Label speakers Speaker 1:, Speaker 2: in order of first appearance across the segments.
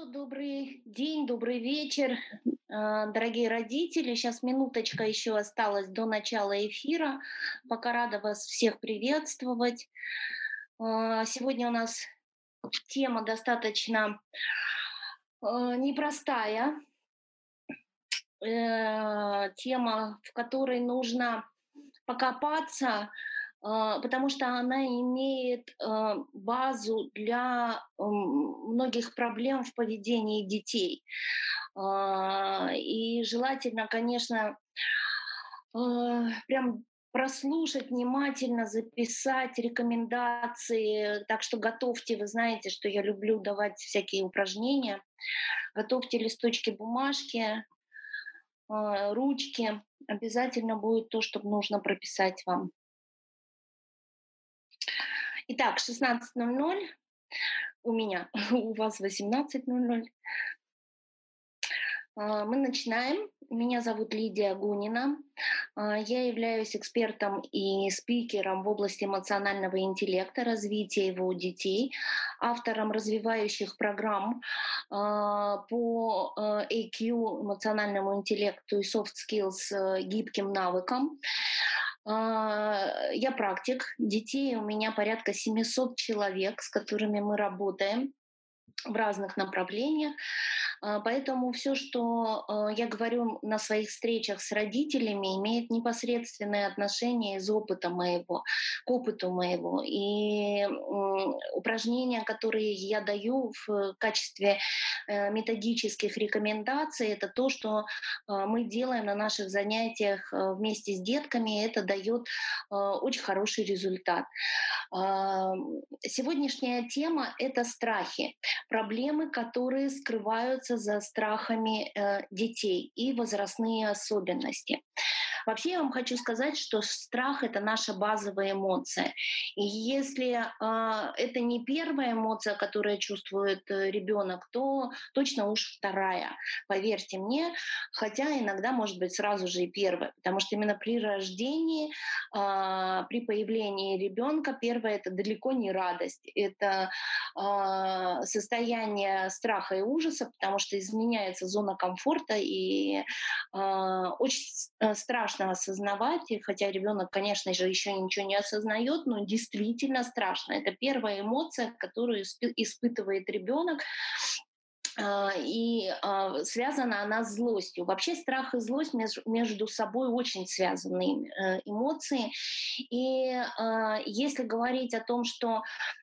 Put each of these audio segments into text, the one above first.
Speaker 1: Алло, добрый день, добрый вечер, а, дорогие родители. Сейчас минуточка еще осталась до начала эфира. Пока рада вас всех приветствовать. А, сегодня у нас тема достаточно а, непростая. Э, тема, в которой нужно покопаться, потому что она имеет а, базу для многих проблем в поведении детей. А, и желательно, конечно, прям прослушать внимательно, записать рекомендации. Так что готовьте, вы знаете, что я люблю давать всякие упражнения. Готовьте листочки бумажки, ручки. Обязательно будет то, что нужно прописать вам. Итак, 16.00 у меня, у вас 18.00. А, мы начинаем. Меня зовут Лидия Гунина. А, я являюсь экспертом и спикером в области эмоционального интеллекта, развития его у детей, автором развивающих программ а, по AQ, эмоциональному интеллекту и soft skills, э, гибким навыкам. А, я практик, детей у меня порядка 700 человек, с которыми мы работаем в разных направлениях. А, поэтому все, что а, я говорю на своих встречах с родителями, имеет непосредственное отношение из опыта моего, к опыту моего. И упражнения, которые я даю в качестве э, методических рекомендаций, это то, что а, мы делаем на наших занятиях э, вместе с детками, и это дает очень хороший результат. Сегодняшняя тема — это страхи, проблемы, которые скрываются за страхами э, детей и возрастные особенности. Вообще я вам хочу сказать, что страх это наша базовая эмоция. И если э, это не первая эмоция, которую чувствует э, ребенок, то точно уж вторая. Поверьте мне, хотя иногда может быть сразу же и первая, потому что именно при рождении, э, при появлении ребенка первое это далеко не радость, это э, состояние страха и ужаса, потому что изменяется зона комфорта и э, очень страшно страшно осознавать, и хотя ребенок, конечно же, еще ничего не осознает, но действительно страшно. Это первая эмоция, которую испытывает ребенок, а, и а, связана она с злостью. Вообще страх и злость между собой очень связанные э, эмоции. И а, если говорить о том, что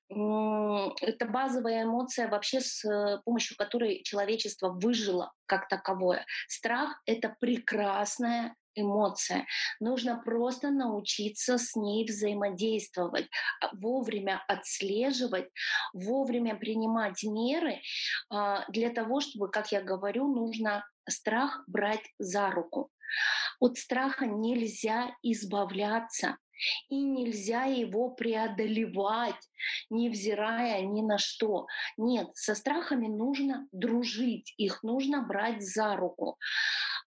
Speaker 1: это базовая эмоция вообще с э, помощью которой человечество выжило как таковое. Страх — это прекрасная эмоция. Нужно просто научиться с ней взаимодействовать, а, вовремя отслеживать, вовремя принимать меры а, для того, чтобы, как я говорю, нужно страх брать за руку. От страха нельзя избавляться. И нельзя его преодолевать, невзирая ни на что. Нет, со страхами нужно дружить, их нужно брать за руку.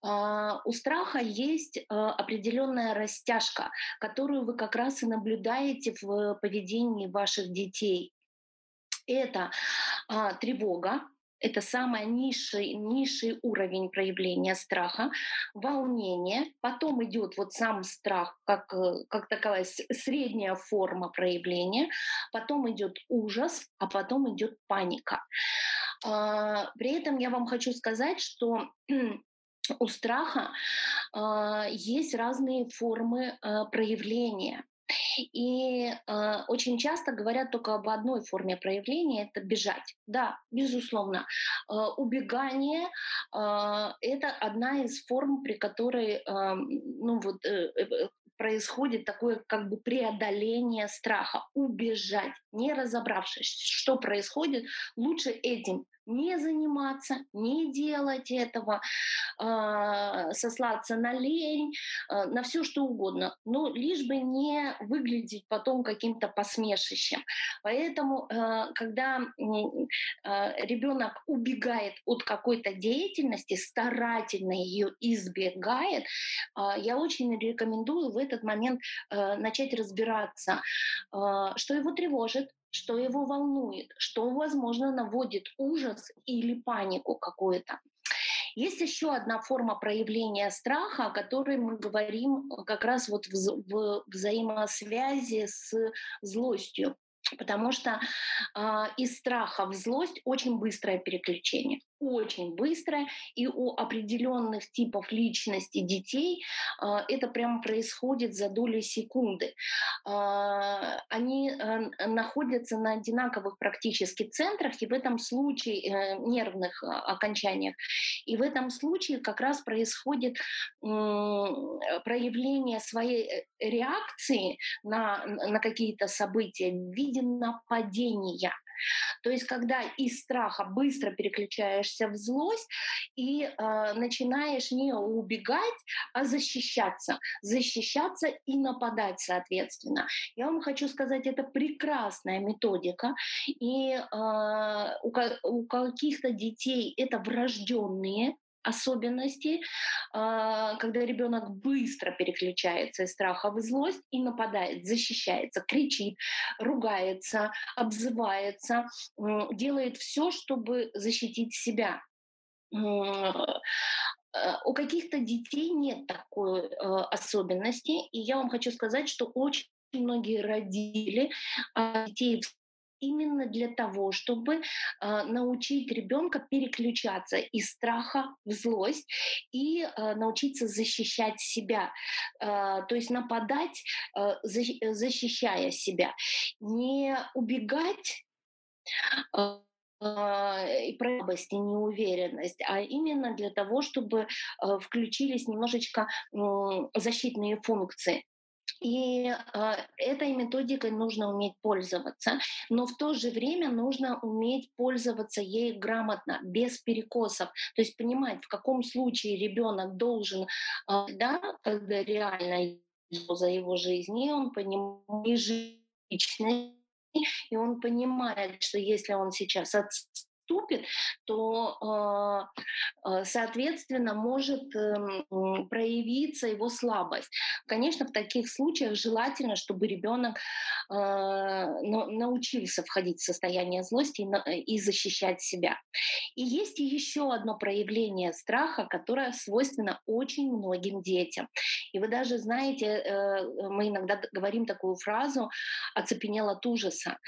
Speaker 1: А, у страха есть а, определенная растяжка, которую вы как раз и наблюдаете в поведении ваших детей. Это а, тревога, это самый низший, низший уровень проявления страха, волнение, потом идет вот сам страх как, э, как такая средняя форма проявления, потом идет ужас, а потом идет паника. При этом я вам хочу сказать, что у страха э, есть разные формы э, проявления. И э, очень часто говорят только об одной форме проявления это бежать. Да, безусловно. Э, убегание э, это одна из форм, при которой э, ну, вот, э, э происходит такое как бы преодоление страха, убежать, не разобравшись, что происходит, лучше этим не заниматься, не делать этого, э, сослаться на лень, э, на все что угодно, но лишь бы не выглядеть потом каким-то посмешищем. Поэтому, э, когда ребенок убегает от какой-то деятельности, старательно ее избегает, я очень рекомендую в этот момент начать разбираться, что его тревожит, что его волнует, что, возможно, наводит ужас или панику какую-то. Есть еще одна форма проявления страха, о которой мы говорим как раз вот в, в взаимосвязи с злостью. Потому что э, из страха в злость очень быстрое переключение очень быстрое, и у определенных типов личности детей э, это прямо происходит за доли секунды. Э, они э, находятся на одинаковых практически центрах, и в этом случае э, нервных э, окончаниях, и в этом случае как раз происходит проявление своей э, реакции на, на какие-то события в виде нападения. То есть, когда из страха быстро переключаешься в злость и э, начинаешь не убегать, а защищаться, защищаться и нападать, соответственно. Я вам хочу сказать, это прекрасная методика, и э, у, у каких-то детей это врожденные особенности, а, когда ребенок быстро переключается из страха в злость и нападает, защищается, кричит, ругается, обзывается, делает все, чтобы защитить себя. Э, у каких-то детей нет такой э, особенности, и я вам хочу сказать, что очень многие родители а, детей именно для того, чтобы э, научить ребенка переключаться из страха в злость и э, научиться защищать себя, э, то есть нападать, э, защищая себя, не убегать э, и слабость и неуверенность, а именно для того, чтобы включились немножечко защитные функции. И э, этой методикой нужно уметь пользоваться, но в то же время нужно уметь пользоваться ей грамотно, без перекосов. То есть понимать, в каком случае ребенок должен, э, да, когда реально за его жизнь, и он понимает и он понимает, что если он сейчас наступит, то, а, а, соответственно, может эм, проявиться его слабость. Конечно, в таких случаях желательно, чтобы ребенок а, научился входить в состояние злости и защищать себя. И есть еще одно проявление страха, которое свойственно очень многим детям. И вы даже знаете, э, мы иногда говорим такую фразу «оцепенел от ужаса».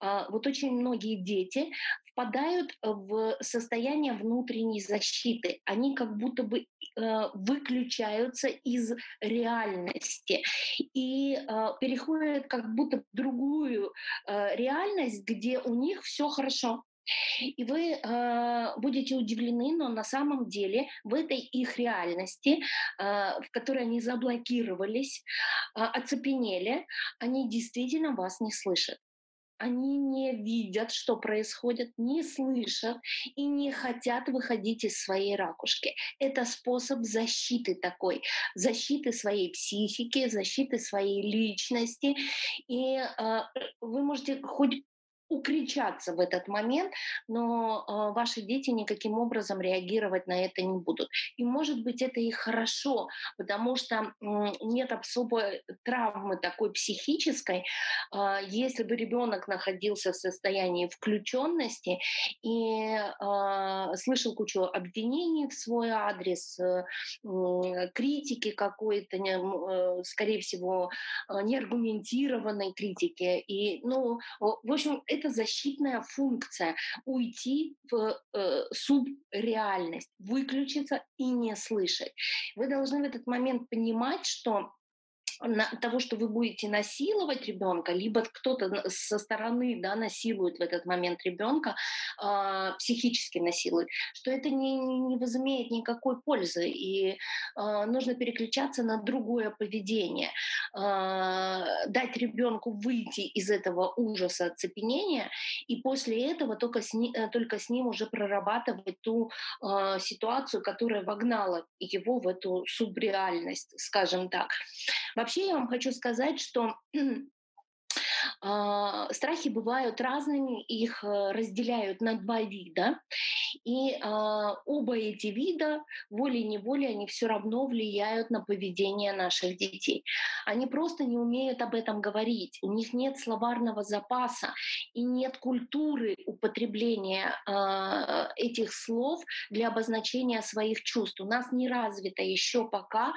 Speaker 1: Вот очень многие дети впадают в состояние внутренней защиты. Они как будто бы э, выключаются из реальности и э, переходят как будто в другую э, реальность, где у них все хорошо. И вы э, будете удивлены, но на самом деле в этой их реальности, э, в которой они заблокировались, э, оцепенели, они действительно вас не слышат они не видят, что происходит, не слышат и не хотят выходить из своей ракушки. Это способ защиты такой, защиты своей психики, защиты своей личности. И э, вы можете хоть укричаться в этот момент, но э, ваши дети никаким образом реагировать на это не будут. И может быть это и хорошо, потому что э, нет особой травмы такой психической, э, если бы ребенок находился в состоянии включенности и э, слышал кучу обвинений в свой адрес, э, критики какой-то, э, скорее всего, э, неаргументированной критики. И, ну, в общем, это защитная функция уйти в э, субреальность, выключиться и не слышать. Вы должны в этот момент понимать, что того, что вы будете насиловать ребенка, либо кто-то со стороны да, насилует в этот момент ребенка, э, психически насилует, что это не, не возымеет никакой пользы, и э, нужно переключаться на другое поведение, э, дать ребенку выйти из этого ужаса оцепенения, и после этого только с, ним, э, только с ним уже прорабатывать ту э, ситуацию, которая вогнала его в эту субреальность, скажем так. Вообще я вам хочу сказать, что А, страхи бывают разными, их э, разделяют на два вида. И а, оба эти вида, волей-неволей, они все равно влияют на поведение наших детей. Они просто не умеют об этом говорить, у них нет словарного запаса и нет культуры употребления э, этих слов для обозначения своих чувств. У нас не развито еще пока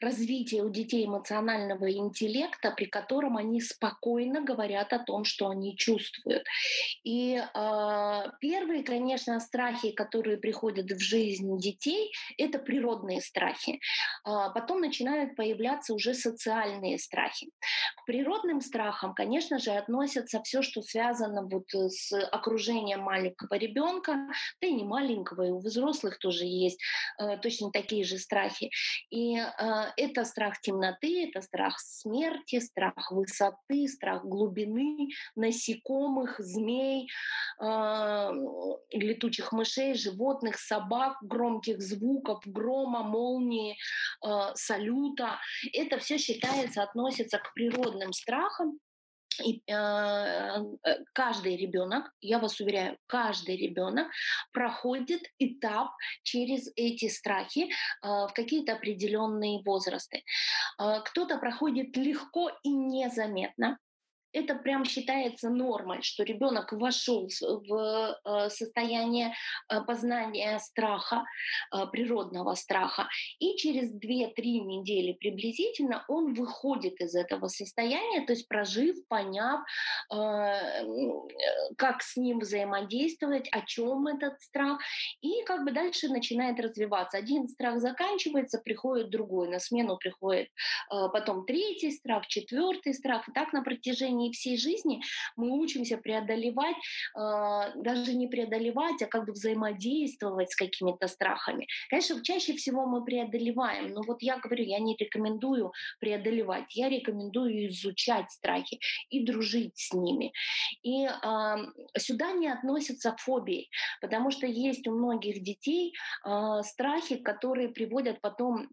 Speaker 1: развитие у детей эмоционального интеллекта, при котором они спокойно говорят о том, что они чувствуют. И э, первые, конечно, страхи, которые приходят в жизнь детей, это природные страхи. Э, потом начинают появляться уже социальные страхи. К природным страхам, конечно же, относятся все, что связано вот с окружением маленького ребенка, да и не маленького, и у взрослых тоже есть э, точно такие же страхи. И э, это страх темноты, это страх смерти, страх высоты, страх глубины, насекомых, змей, э, летучих мышей, животных, собак, громких звуков, грома, молнии, э, салюта. Это все считается, относится к природным страхам, и э, э, каждый ребенок, я вас уверяю, каждый ребенок проходит этап через эти страхи э, в какие-то определенные возрасты. Э, кто-то проходит легко и незаметно, это прям считается нормой, что ребенок вошел в э, состояние э, познания страха, э, природного страха, и через 2-3 недели приблизительно он выходит из этого состояния, то есть прожив, поняв, как с ним взаимодействовать, о чем этот страх, и как бы дальше начинает развиваться. Один страх заканчивается, приходит другой, на смену приходит потом третий страх, четвертый страх, и так на протяжении протяжении всей жизни мы учимся преодолевать, э, даже не преодолевать, а как бы взаимодействовать с какими-то страхами. Конечно, чаще всего мы преодолеваем, но вот я говорю, я не рекомендую преодолевать, я рекомендую изучать страхи и дружить с ними. И э, сюда не относятся фобии, потому что есть у многих детей э, страхи, которые приводят потом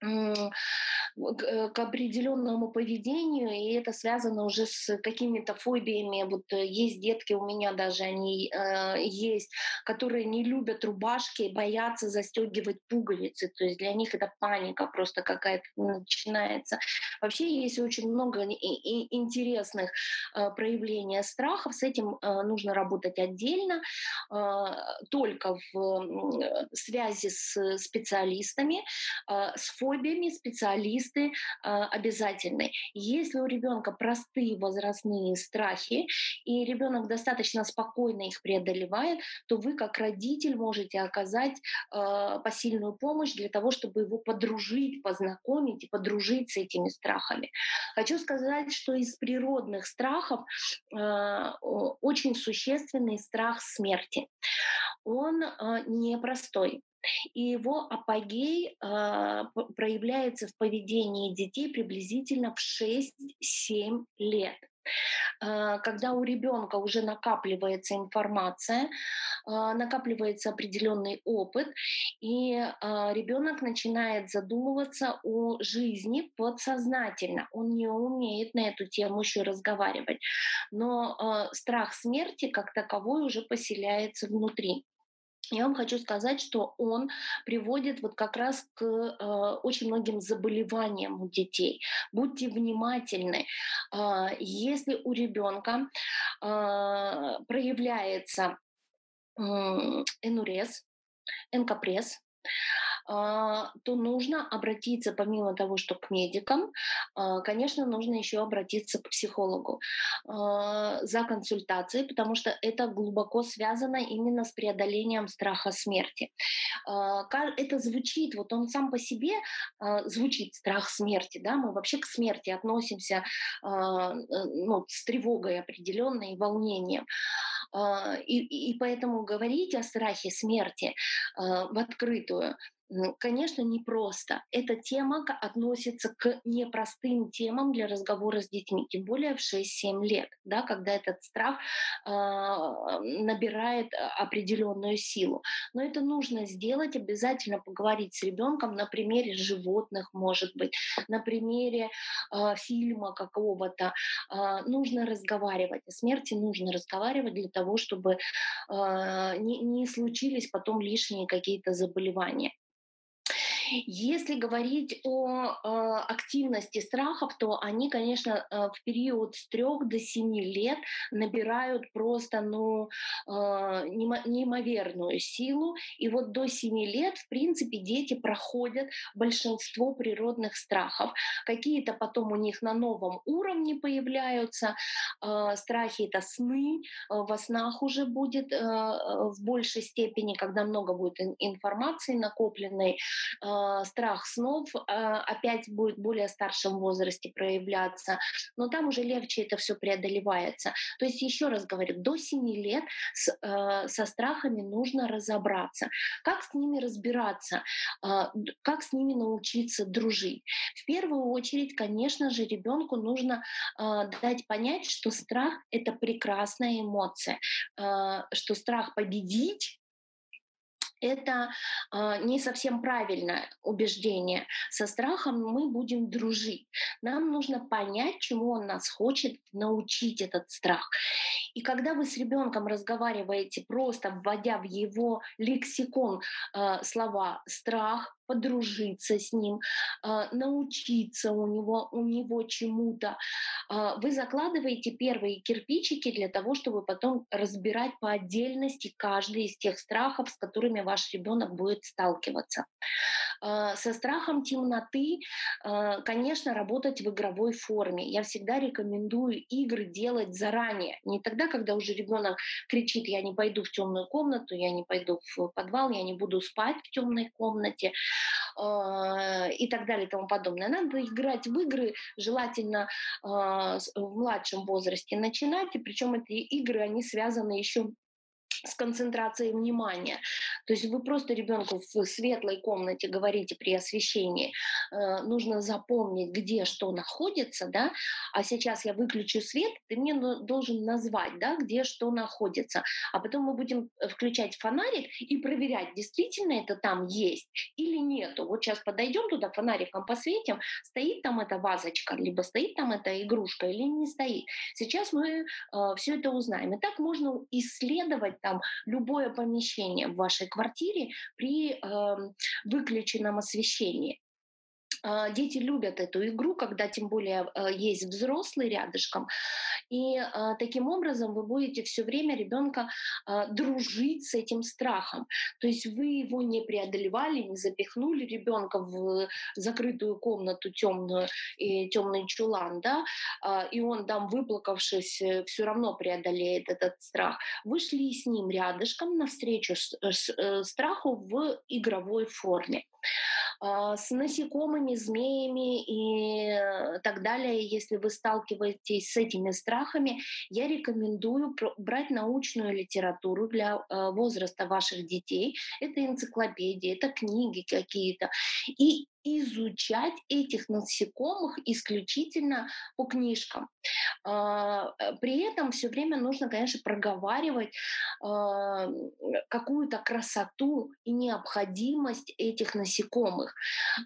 Speaker 1: к определенному поведению, и это связано уже с какими-то фобиями. Вот э, есть детки у меня даже, они э, есть, которые не любят рубашки, боятся застегивать пуговицы. То есть для них это паника просто какая-то начинается. Вообще есть очень много интересных э, проявлений страхов. С этим э, нужно работать отдельно, э, только в связи с специалистами, с фобиями специалисты э, обязательны. Если у ребенка простые возрастные страхи, и ребенок достаточно спокойно их преодолевает, то вы как родитель можете оказать э, посильную помощь для того, чтобы его подружить, познакомить и подружить с этими страхами. Хочу сказать, что из природных страхов э, очень существенный страх смерти. Он э, непростой. И его апогей э, проявляется в поведении детей приблизительно в 6-7 лет. А, когда у ребенка уже накапливается информация, а, накапливается определенный опыт, и ребенок начинает задумываться о жизни подсознательно. Он не умеет на эту тему еще разговаривать, но страх смерти как таковой уже поселяется внутри я вам хочу сказать, что он приводит вот как раз к э, очень многим заболеваниям у детей. Будьте внимательны. Э, если у ребенка э, проявляется э, энурез, энкопресс, а, то нужно обратиться, помимо того, что к медикам, а, конечно, нужно еще обратиться к психологу а, за консультацией, потому что это глубоко связано именно с преодолением страха смерти. Это звучит, вот он сам по себе звучит страх смерти, да, мы вообще к смерти относимся ну, с тревогой определенной, волнением. И, и поэтому говорить о страхе смерти в открытую конечно, непросто. Эта тема относится к непростым темам для разговора с детьми, тем более в 6-7 лет, да, когда этот страх э, набирает определенную силу. Но это нужно сделать, обязательно поговорить с ребенком на примере животных, может быть, на примере э, фильма какого-то. Э, нужно разговаривать. О смерти нужно разговаривать для того, чтобы э, не, не случились потом лишние какие-то заболевания. Если говорить о э, активности страхов, то они, конечно, э, в период с 3 до 7 лет набирают просто ну, э, неимоверную силу. И вот до 7 лет, в принципе, дети проходят большинство природных страхов. Какие-то потом у них на новом уровне появляются. Э, страхи — это сны, во снах уже будет э, в большей степени, когда много будет информации накопленной, Э, страх снов э, опять будет в более старшем возрасте проявляться, но там уже легче это все преодолевается. То есть еще раз говорю, до 7 лет с, э, со страхами нужно разобраться. Как с ними разбираться? Как с ними научиться дружить? В первую очередь, конечно же, ребенку нужно дать понять, что страх — это прекрасная эмоция, что страх победить это э, не совсем правильное убеждение. Со страхом мы будем дружить. Нам нужно понять, чему он нас хочет научить этот страх. И когда вы с ребенком разговариваете, просто вводя в его лексикон э, слова страх, подружиться с ним, а, научиться у него, у него чему-то. А, вы закладываете первые кирпичики для того, чтобы потом разбирать по отдельности каждый из тех страхов, с которыми ваш ребенок будет сталкиваться. А, со страхом темноты, конечно, работать в игровой форме. Я всегда рекомендую игры делать заранее, не тогда, когда уже ребенок кричит, я не пойду в темную комнату, я не пойду в подвал, я не буду спать в темной комнате, а, и так далее и тому подобное. Надо играть в игры, желательно в младшем возрасте начинать, и причем эти игры, они связаны еще с концентрацией внимания. То есть вы просто ребенку в светлой комнате говорите при освещении, э, нужно запомнить, где что находится, да, а сейчас я выключу свет, ты мне должен назвать, да, где что находится, а потом мы будем э, включать фонарик и проверять, действительно это там есть или нету. Вот сейчас подойдем туда, фонариком посветим, стоит там эта вазочка, либо стоит там эта игрушка или не стоит. Сейчас мы э, все это узнаем. И так можно исследовать там любое помещение в вашей квартире при э, выключенном освещении. А, дети любят эту игру, когда тем более э, есть взрослый рядышком. И а, таким образом вы будете все время ребенка а, дружить с этим страхом. То есть вы его не преодолевали, не запихнули ребенка в закрытую комнату темную и темный чулан, да, и он там выплакавшись э, все равно преодолеет этот страх. Вы шли с ним рядышком навстречу э, страху в игровой форме. А, с насекомыми, змеями и э, так далее. Если вы сталкиваетесь с этими страхами, я рекомендую брать научную литературу для э, возраста ваших детей. Это энциклопедии, это книги какие-то. И изучать этих насекомых исключительно по книжкам. А, э, при этом все время нужно, конечно, проговаривать а, какую-то красоту и необходимость этих насекомых,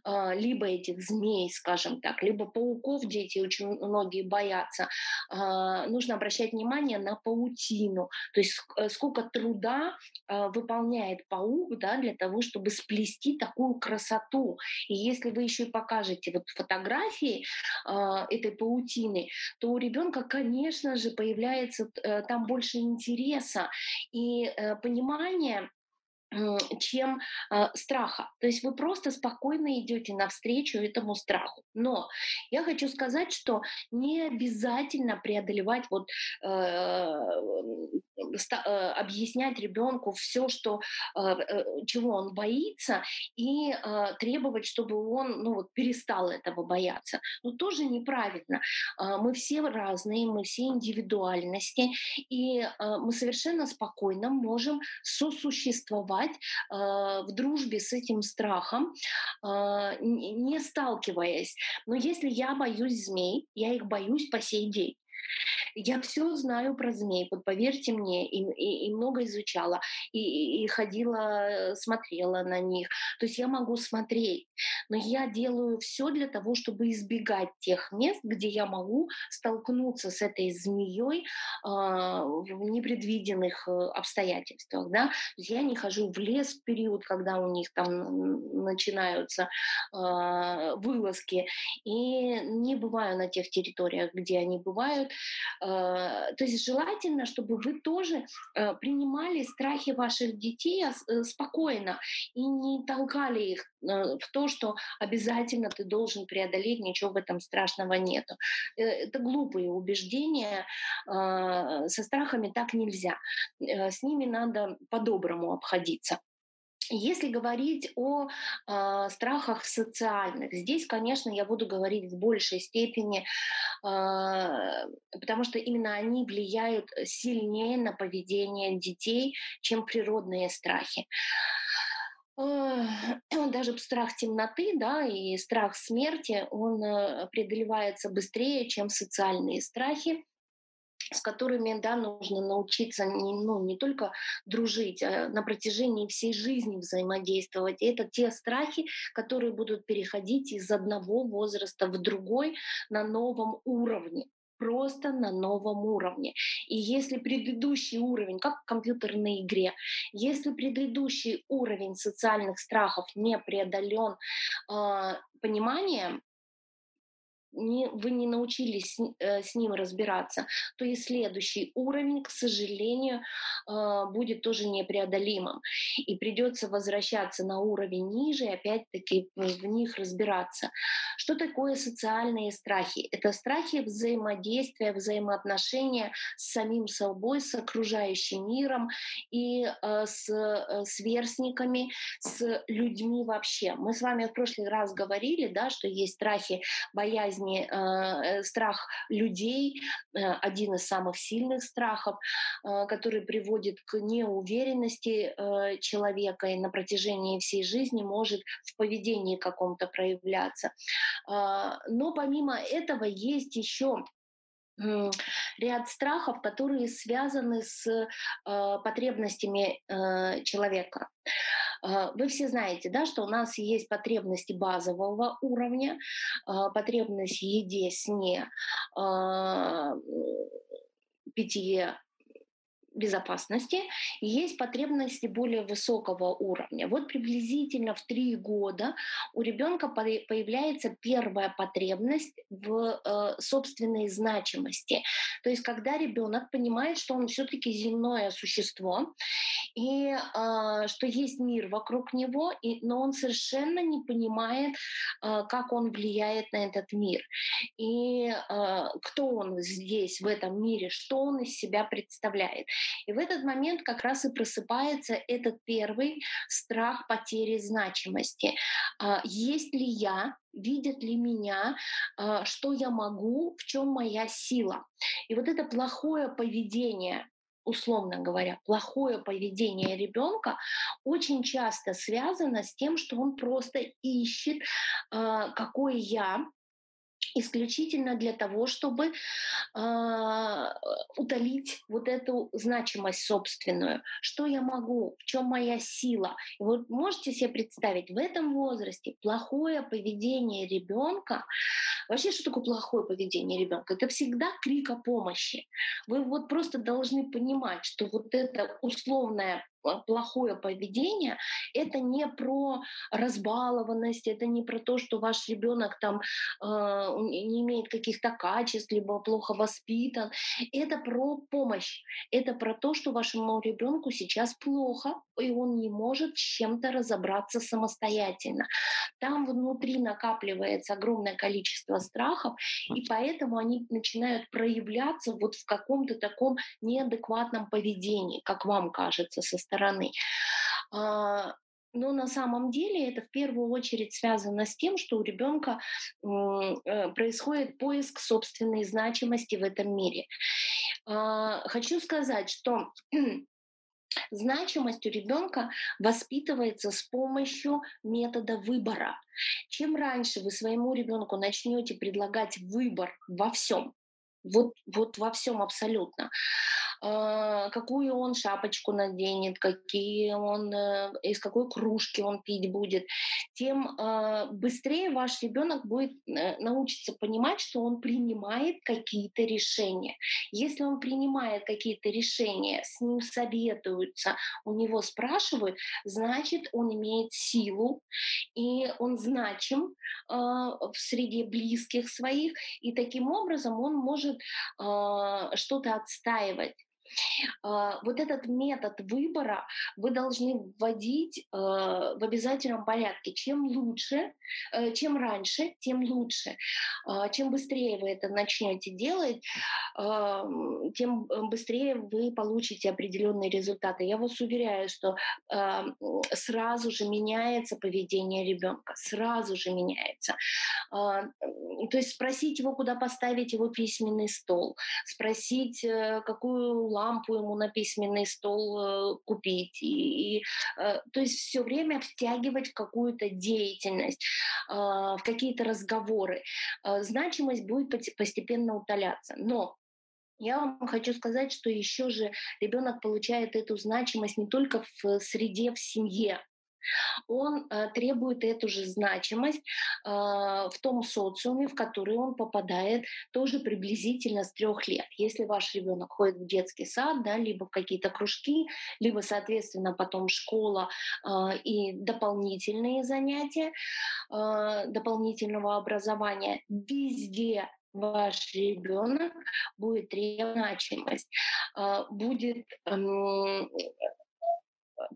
Speaker 1: а, либо этих змей, скажем так, либо пауков дети очень многие боятся. Нужно обращать внимание на паутину, то есть э, сколько труда выполняет паук да, для того, чтобы сплести такую красоту. И если вы еще и покажете вот фотографии э, этой паутины, то у ребенка, конечно же, появляется э, там больше интереса и э, понимания чем э, страха. То есть вы просто спокойно идете навстречу этому страху. Но я хочу сказать, что не обязательно преодолевать вот э, объяснять ребенку все, что чего он боится, и требовать, чтобы он ну, вот, перестал этого бояться. Но тоже неправильно. Мы все разные, мы все индивидуальности, и мы совершенно спокойно можем сосуществовать в дружбе с этим страхом, не сталкиваясь. Но если я боюсь змей, я их боюсь по сей день. Я все знаю про змей, вот поверьте мне, и, и, и много изучала, и, и ходила, э, смотрела на них. То есть я могу смотреть, но я делаю все для того, чтобы избегать тех мест, где я могу столкнуться с этой змеей э, в непредвиденных э, обстоятельствах. Да? То есть я не хожу в лес в период, когда у них там начинаются э, вылазки, и не бываю на тех территориях, где они бывают. Э, то есть желательно, чтобы вы тоже э, принимали страхи ваших детей э, спокойно и не толкали их в то, что обязательно ты должен преодолеть, ничего в этом страшного нету. Это глупые убеждения. Со страхами так нельзя. С ними надо по-доброму обходиться. Если говорить о э, страхах социальных, здесь, конечно, я буду говорить в большей степени, э, потому что именно они влияют сильнее на поведение детей, чем природные страхи. Даже страх темноты, да, и страх смерти, он э, преодолевается быстрее, чем социальные страхи с которыми да, нужно научиться не, ну, не только дружить, а на протяжении всей жизни взаимодействовать. И это те страхи, которые будут переходить из одного возраста в другой на новом уровне просто на новом уровне. И если предыдущий уровень, как в компьютерной игре, если предыдущий уровень социальных страхов не преодолен э, пониманием, не, вы не научились с, э, с ним разбираться, то и следующий уровень, к сожалению, э, будет тоже непреодолимым. И придется возвращаться на уровень ниже и опять-таки в них разбираться. Что такое социальные страхи? Это страхи взаимодействия, взаимоотношения с самим собой, с окружающим миром и э, с э, сверстниками, с людьми вообще. Мы с вами в прошлый раз говорили, да, что есть страхи боязни болезни, э, э, страх людей, э, один из самых сильных страхов, который приводит к неуверенности человека и на протяжении всей жизни может в поведении каком-то проявляться. Но помимо этого есть еще ряд страхов, которые связаны с э, потребностями э, человека. Э, вы все знаете, да, что у нас есть потребности базового уровня, э, потребность в еде, сне, э, питье, безопасности, и есть потребности более высокого уровня. Вот приблизительно в три года у ребенка появляется первая потребность в э, собственной значимости. То есть когда ребенок понимает, что он все-таки земное существо, и э, что есть мир вокруг него, и, но он совершенно не понимает, э, как он влияет на этот мир, и э, кто он здесь, в этом мире, что он из себя представляет. И в этот момент как раз и просыпается этот первый страх потери значимости. А, есть ли я, видят ли меня, а, что я могу, в чем моя сила. И вот это плохое поведение условно говоря, плохое поведение ребенка очень часто связано с тем, что он просто ищет, э, какой я, исключительно для того, чтобы э, утолить вот эту значимость собственную. Что я могу, в чем моя сила. И вот можете себе представить, в этом возрасте плохое поведение ребенка, вообще что такое плохое поведение ребенка? Это всегда крик о помощи. Вы вот просто должны понимать, что вот это условное плохое поведение, это не про разбалованность, это не про то, что ваш ребенок там э, не имеет каких-то качеств, либо плохо воспитан. Это про помощь. Это про то, что вашему ребенку сейчас плохо, и он не может с чем-то разобраться самостоятельно. Там внутри накапливается огромное количество страхов, и поэтому они начинают проявляться вот в каком-то таком неадекватном поведении, как вам кажется со стороны. А, но на самом деле это в первую очередь связано с тем, что у ребенка э, происходит поиск собственной значимости в этом мире. А, хочу сказать, что Значимость у ребенка воспитывается с помощью метода выбора. Чем раньше вы своему ребенку начнете предлагать выбор во всем, вот, вот во всем абсолютно, какую он шапочку наденет, какие он, э, из какой кружки он пить будет, тем а, быстрее ваш ребенок будет э, научиться понимать, что он принимает какие-то решения. Если он принимает какие-то решения, с ним советуются, у него спрашивают, значит, он имеет силу, и он значим а, в среде близких своих, и таким образом он может что-то отстаивать. А, вот этот метод выбора вы должны вводить э, в обязательном порядке. Чем лучше, э, чем раньше, тем лучше. А, чем быстрее вы это начнете делать, тем быстрее вы получите определенные результаты. Я вас уверяю, что сразу же меняется поведение ребенка, сразу же меняется. А, то есть спросить его, куда поставить его письменный стол, спросить, э, какую лампу ему на письменный стол э, купить. И, и, э, то есть все время втягивать в какую-то деятельность, а, в какие-то разговоры. А, значимость будет постепенно утоляться. Но я вам хочу сказать, что еще же ребенок получает эту значимость не только в среде, в семье, он э, требует эту же значимость э, в том социуме, в который он попадает тоже приблизительно с трех лет. Если ваш ребенок ходит в детский сад, да, либо в какие-то кружки, либо, соответственно, потом школа э, и дополнительные занятия э, дополнительного образования, везде ваш ребенок будет требовать значимость, будет эм,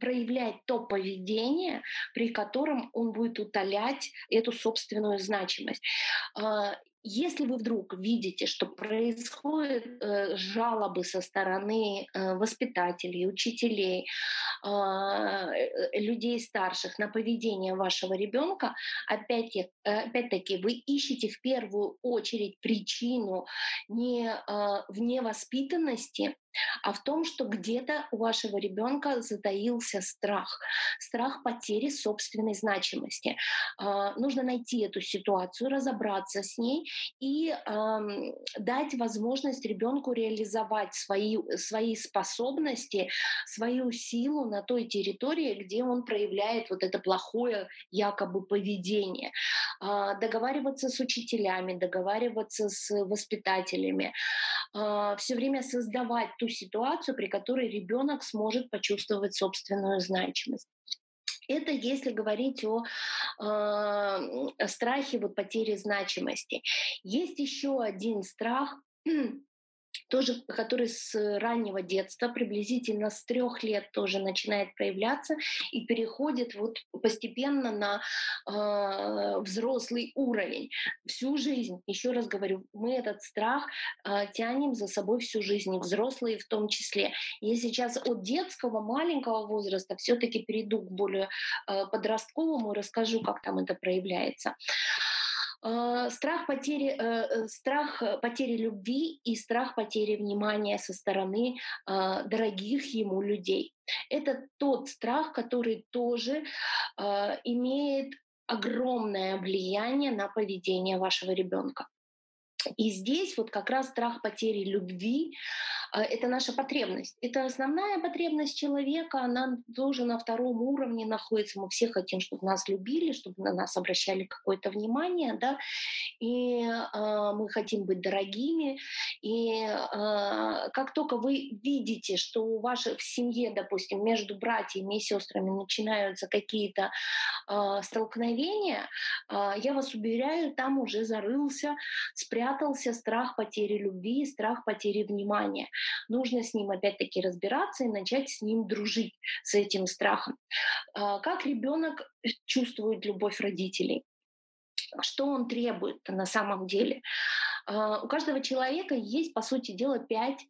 Speaker 1: проявлять то поведение, при котором он будет утолять эту собственную значимость. Если вы вдруг видите, что происходят э, жалобы со стороны э, воспитателей, учителей, а, э, людей старших на поведение вашего ребенка, опять-таки, опять-таки вы ищете в первую очередь причину не а, в невоспитанности, а в том, что где-то у вашего ребенка затаился страх, страх потери собственной значимости. Э, нужно найти эту ситуацию, разобраться с ней и э, дать возможность ребенку реализовать свои, свои способности, свою силу на той территории, где он проявляет вот это плохое якобы поведение. Э, договариваться с учителями, договариваться с воспитателями, э, все время создавать ту ситуацию, при которой ребенок сможет почувствовать собственную значимость. Это если говорить о э, страхе вот потери значимости. Есть еще один страх тоже, который с раннего детства, приблизительно с трех лет тоже начинает проявляться и переходит вот постепенно на э, взрослый уровень. Всю жизнь, еще раз говорю, мы этот страх э, тянем за собой всю жизнь, и взрослые в том числе. Я сейчас от детского маленького возраста все-таки перейду к более э, подростковому и расскажу, как там это проявляется. Страх потери, э, э, страх потери любви и страх потери внимания со стороны а, дорогих ему людей. Это тот страх, который тоже а, имеет огромное влияние на поведение вашего ребенка. И здесь вот как раз страх потери любви э, — это наша потребность. Это основная потребность человека, она тоже на втором уровне находится. Мы все хотим, чтобы нас любили, чтобы на нас обращали какое-то внимание, да, и э, мы хотим быть дорогими. И э, как только вы видите, что у вашей в семье, допустим, между братьями и сестрами начинаются какие-то э, столкновения, э, я вас уверяю, там уже зарылся, спрятался спрятался страх потери любви, страх потери внимания. Нужно с ним опять-таки разбираться и начать с ним дружить, с этим страхом. А, как ребенок чувствует любовь родителей? Что он требует на самом деле? А, у каждого человека есть, по сути дела, пять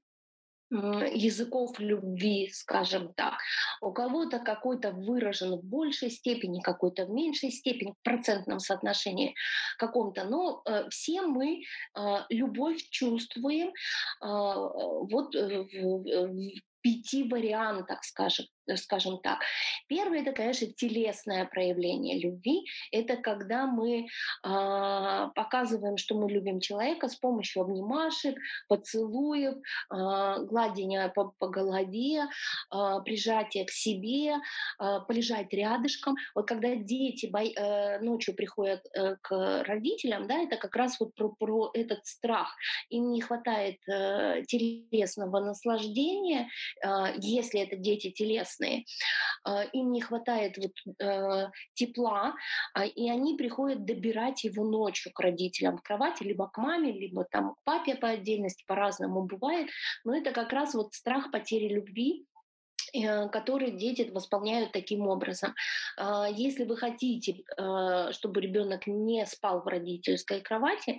Speaker 1: языков любви, скажем так. У кого-то какой-то выражен в большей степени, какой-то в меньшей степени, в процентном соотношении каком-то. Но э, все мы э, любовь чувствуем э, вот э, в, в пяти вариантах, скажем, скажем так. Первое это, конечно, телесное проявление любви. Это когда мы э, показываем, что мы любим человека с помощью обнимашек, поцелуев, э, гладения по, по голове, э, прижатия к себе, э, полежать рядышком. Вот когда дети бо... э, ночью приходят э, к родителям, да, это как раз вот про, про этот страх. Им не хватает э, телесного наслаждения, э, если это дети телесные красные, а, им не хватает вот, э, тепла, а, и они приходят добирать его ночью к родителям в кровати, либо к маме, либо там к папе по отдельности, по-разному бывает. Но это как раз вот страх потери любви, которые дети восполняют таким образом. А, если вы хотите, э, чтобы ребенок не спал в родительской кровати,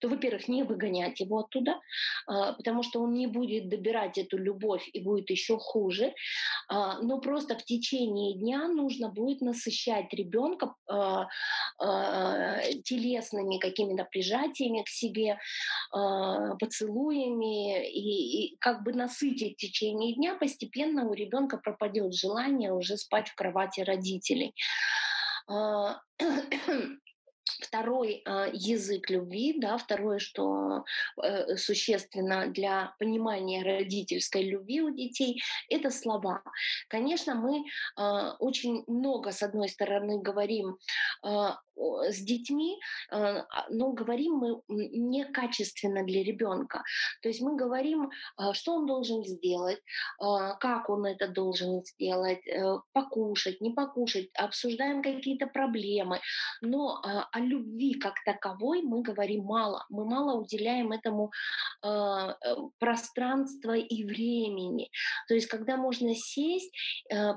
Speaker 1: то, во-первых, не выгонять его оттуда, а, потому что он не будет добирать эту любовь и будет еще хуже. А, но просто в течение дня нужно будет насыщать ребенка телесными какими-то прижатиями к себе, поцелуями и, и как бы насытить в течение дня постепенно у ребенка пропадет желание уже спать в кровати родителей. А, второй э, язык любви, да, второе, что э, существенно для понимания родительской любви у детей, это слова. Конечно, мы э, очень много, с одной стороны, говорим э, с детьми, э, а, но говорим мы некачественно для ребенка. То есть мы говорим, э, что он должен сделать, э, как он это должен сделать, покушать, не покушать, обсуждаем какие-то проблемы. Но о любви как таковой мы говорим мало. Мы мало уделяем этому пространства и времени. То есть когда можно сесть,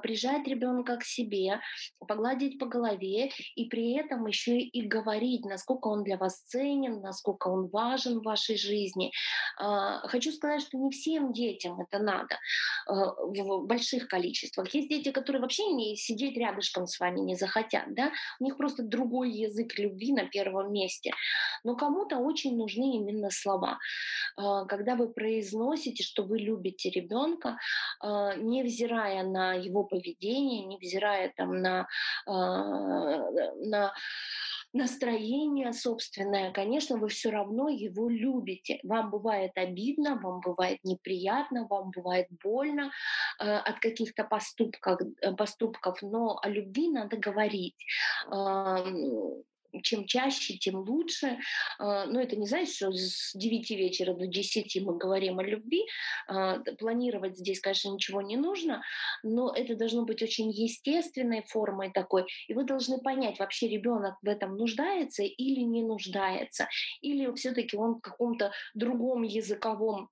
Speaker 1: прижать ребенка к себе, погладить по голове и при этом еще и говорить, насколько он для вас ценен, насколько он важен в вашей жизни. А, хочу сказать, что не всем детям это надо а, в больших количествах. Есть дети, которые вообще не сидеть рядышком с вами не захотят, да? У них просто другой язык любви на первом месте. Но кому-то очень нужны именно слова. А, когда вы произносите, что вы любите ребенка, невзирая на его поведение, невзирая там на, на настроение собственное, конечно, вы все равно его любите. Вам бывает обидно, вам бывает неприятно, вам бывает больно э, от каких-то поступков, э, поступков, но о любви надо говорить. Э, чем чаще, тем лучше. А, но это не значит, что с 9 вечера до 10 мы говорим о любви. А, планировать здесь, конечно, ничего не нужно, но это должно быть очень естественной формой такой. И вы должны понять, вообще ребенок в этом нуждается или не нуждается, или все-таки он в каком-то другом языковом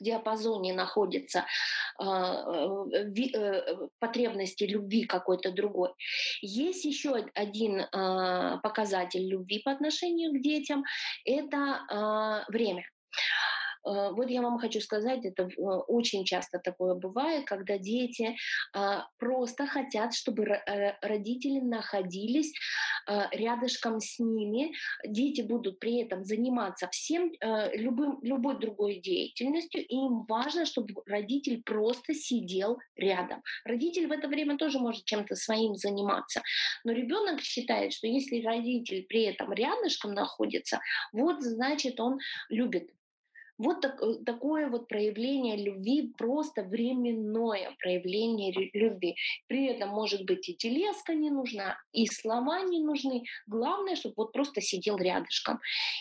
Speaker 1: диапазоне находится э, э, потребности любви какой-то другой. Есть еще один показатель любви по отношению к детям – это время. Э, вот я вам хочу сказать, это э, очень часто такое бывает, когда дети а, просто хотят, чтобы э, родители находились рядышком с ними. Дети будут при этом заниматься всем, любым, любой другой деятельностью, и им важно, чтобы родитель просто сидел рядом. Родитель в это время тоже может чем-то своим заниматься. Но ребенок считает, что если родитель при этом рядышком находится, вот значит он любит вот так, э, такое вот проявление любви, просто временное проявление любви. При этом может быть и телеска не нужна, и слова не нужны. Главное, чтобы вот просто сидел рядышком.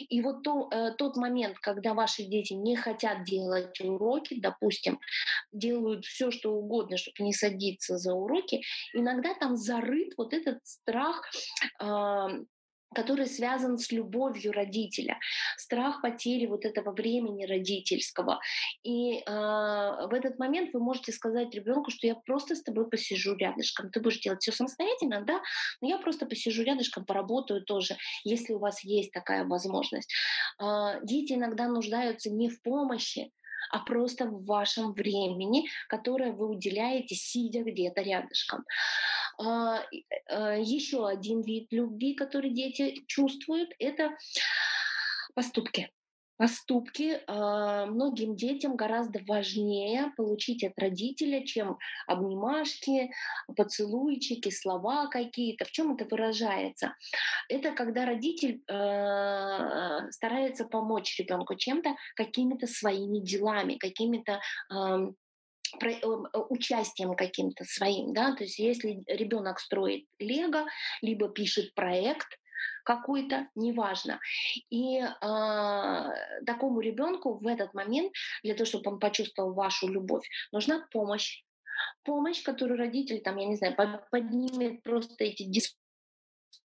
Speaker 1: И вот то, э, тот момент, когда ваши дети не хотят делать уроки, допустим, делают все, что угодно, чтобы не садиться за уроки, иногда там зарыт вот этот страх э, который связан с любовью родителя, страх потери вот этого времени родительского. И э, в этот момент вы можете сказать ребенку, что я просто с тобой посижу рядышком. Ты будешь делать все самостоятельно, да, но я просто посижу рядышком, поработаю тоже, если у вас есть такая возможность. Э, дети иногда нуждаются не в помощи, а просто в вашем времени, которое вы уделяете, сидя где-то рядышком. А, э, Еще один вид любви, который дети чувствуют, это поступки поступки э, многим детям гораздо важнее получить от родителя, чем обнимашки, поцелуйчики, слова какие-то. В чем это выражается? Это когда родитель старается помочь ребенку чем-то, какими-то своими делами, какими-то участием каким-то своим, да, то есть если ребенок строит лего, либо пишет проект, какой-то, неважно. И э, такому ребенку в этот момент, для того, чтобы он почувствовал вашу любовь, нужна помощь. Помощь, которую родитель, там, я не знаю, поднимет просто эти дискуссии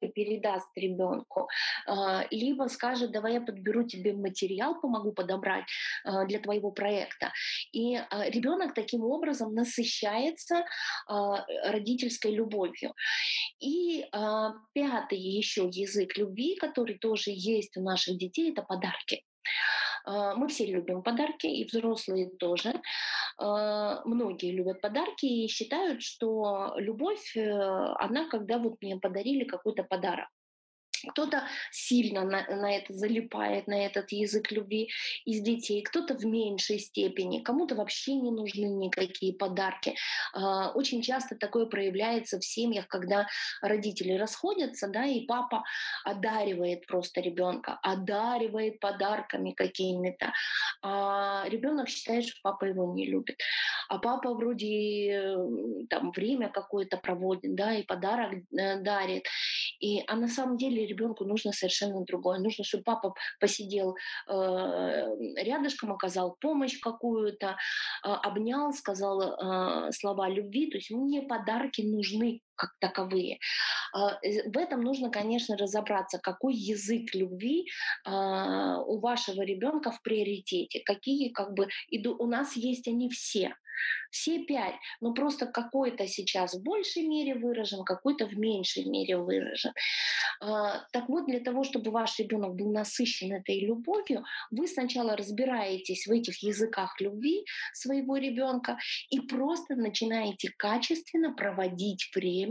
Speaker 1: передаст ребенку, а, либо скажет, давай я подберу тебе материал, помогу подобрать а, для твоего проекта. И а, ребенок таким образом насыщается родительской любовью. И пятый еще язык любви, который тоже есть у наших детей, это подарки. Мы все любим подарки, и взрослые тоже. Многие любят подарки и считают, что любовь, э, она когда вот мне подарили какой-то подарок. Кто-то сильно на, на это залипает, на этот язык любви из детей, кто-то в меньшей степени, кому-то вообще не нужны никакие подарки. А, очень часто такое проявляется в семьях, когда родители расходятся, да, и папа одаривает просто ребенка, одаривает подарками какими-то. А ребенок считает, что папа его не любит. А папа вроде там время какое-то проводит, да, и подарок э, дарит. И, а на самом деле ребенку нужно совершенно другое. Нужно, чтобы папа посидел э, рядышком, оказал помощь какую-то, э, обнял, сказал э, слова любви. То есть мне подарки нужны как таковые. А, в этом нужно, конечно, разобраться, какой язык любви а, у вашего ребенка в приоритете, какие как бы у нас есть они все. Все пять, но просто какой-то сейчас в большей мере выражен, какой-то в меньшей мере выражен. А, так вот, для того, чтобы ваш ребенок был насыщен этой любовью, вы сначала разбираетесь в этих языках любви своего ребенка и просто начинаете качественно проводить время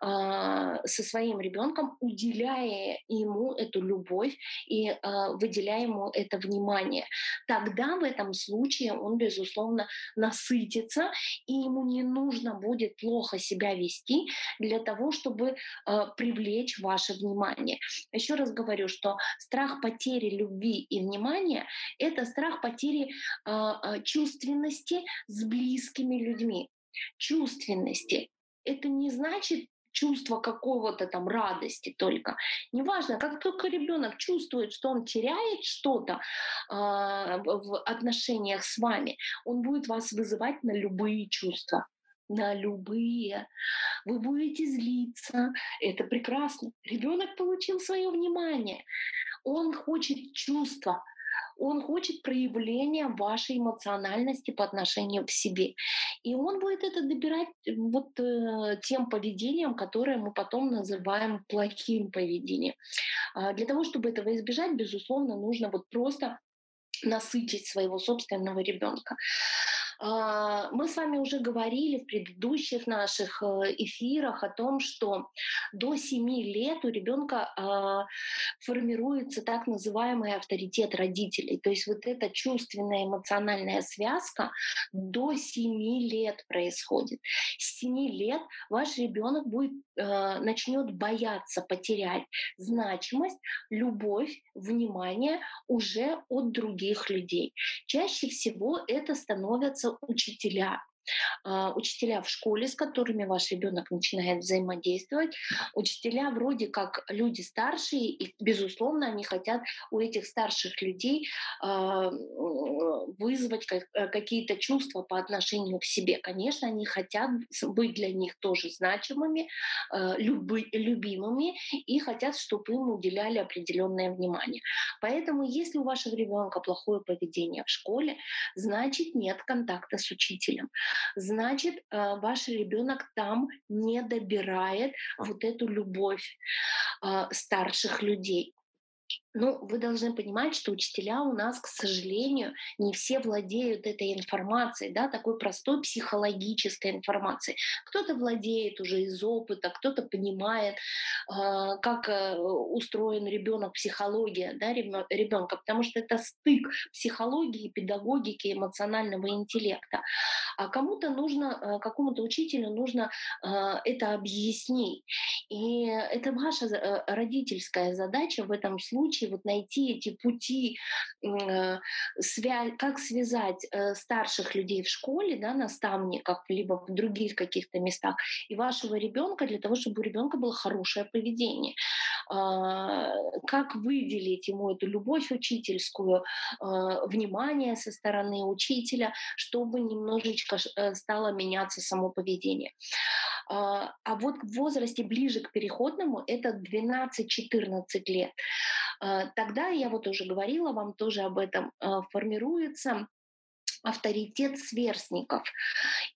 Speaker 1: а, со своим ребенком, уделяя ему эту любовь и а, выделяя ему это внимание. Тогда в этом случае он, безусловно, насытит находится, и ему не нужно будет плохо себя вести для того, чтобы э, привлечь ваше внимание. Еще раз говорю, что страх потери любви и внимания — это страх потери э, э, чувственности с близкими людьми. Чувственности. Это не значит чувство какого-то там радости только. Неважно, как только ребенок чувствует, что он теряет что-то э, в отношениях с вами, он будет вас вызывать на любые чувства на любые. Вы будете злиться. Это прекрасно. Ребенок получил свое внимание. Он хочет чувства он хочет проявления вашей эмоциональности по отношению к себе. И он будет это добирать э, вот э, тем поведением, которое мы потом называем плохим поведением. А для того, чтобы этого избежать, безусловно, нужно вот просто насытить своего собственного ребенка. А, мы с вами уже говорили в предыдущих наших э, эфирах о том, что до 7 лет у ребенка а, формируется так называемый авторитет родителей. То есть вот эта чувственная эмоциональная связка до 7 лет происходит. С 7 лет ваш ребенок будет э, начнет бояться потерять значимость, любовь, внимание уже от других людей. Чаще всего это становятся учителя. Э, учителя в школе, с которыми ваш ребенок начинает взаимодействовать, учителя вроде как люди старшие, и, безусловно, они хотят у этих старших людей э, вызвать э, какие-то чувства по отношению к себе. Конечно, они хотят быть для них тоже значимыми, люби, любимыми и хотят, чтобы им уделяли определенное внимание. Поэтому, если у вашего ребенка плохое поведение в школе, значит нет контакта с учителем. Значит, э, ваш ребенок там не добирает вот эту любовь э, старших людей. Ну, вы должны понимать, что учителя у нас, к сожалению, не все владеют этой информацией, да, такой простой психологической информацией. Кто-то владеет уже из опыта, кто-то понимает, э, как э, устроен ребенок, психология да, ребенка, потому что это стык психологии, педагогики, эмоционального интеллекта. А кому-то нужно, э, какому-то учителю нужно э, это объяснить. И это ваша э, родительская задача в этом случае случае вот найти эти пути, э, связь, как связать э, старших людей в школе, да, наставников, либо в других каких-то местах, и вашего ребенка для того, чтобы у ребенка было хорошее поведение. Э, как выделить ему эту любовь учительскую, э, внимание со стороны учителя, чтобы немножечко э, стало меняться само поведение. А, а вот в возрасте ближе к переходному, это 12-14 лет, а, тогда, я вот уже говорила вам тоже об этом, а, формируется авторитет сверстников.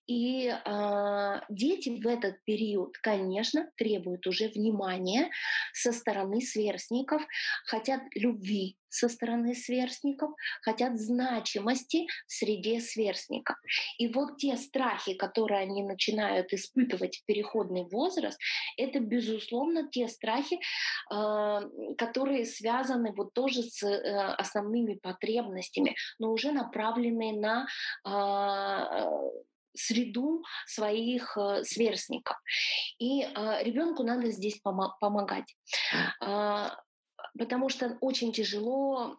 Speaker 1: И э, дети в этот период, конечно, требуют уже внимания со стороны сверстников, хотят любви со стороны сверстников, хотят значимости в среде сверстников. И вот те страхи, которые они начинают испытывать в переходный возраст, это, безусловно, те страхи, э, которые связаны вот тоже с э, основными потребностями, но уже направленные на э, среду своих э, сверстников. И э, ребенку надо здесь пом- помогать. Э, потому что очень тяжело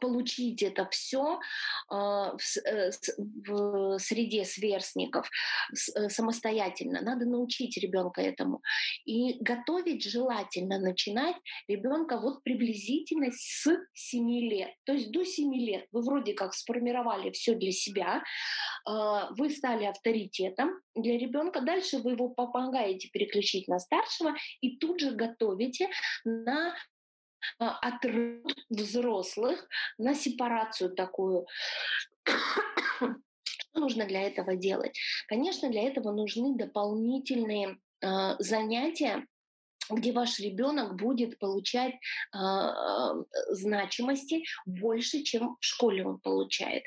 Speaker 1: получить это все а, э, в среде сверстников э, самостоятельно. Надо научить ребенка этому. И готовить желательно начинать ребенка вот приблизительно с 7 лет. То есть до 7 лет вы вроде как сформировали все для себя, а, вы стали авторитетом для ребенка, дальше вы его помогаете переключить на старшего и тут же готовите на а, отрыв взрослых на сепарацию такую. Что нужно для этого делать? Конечно, для этого нужны дополнительные э, занятия где ваш ребенок будет получать э, значимости больше, чем в школе он получает.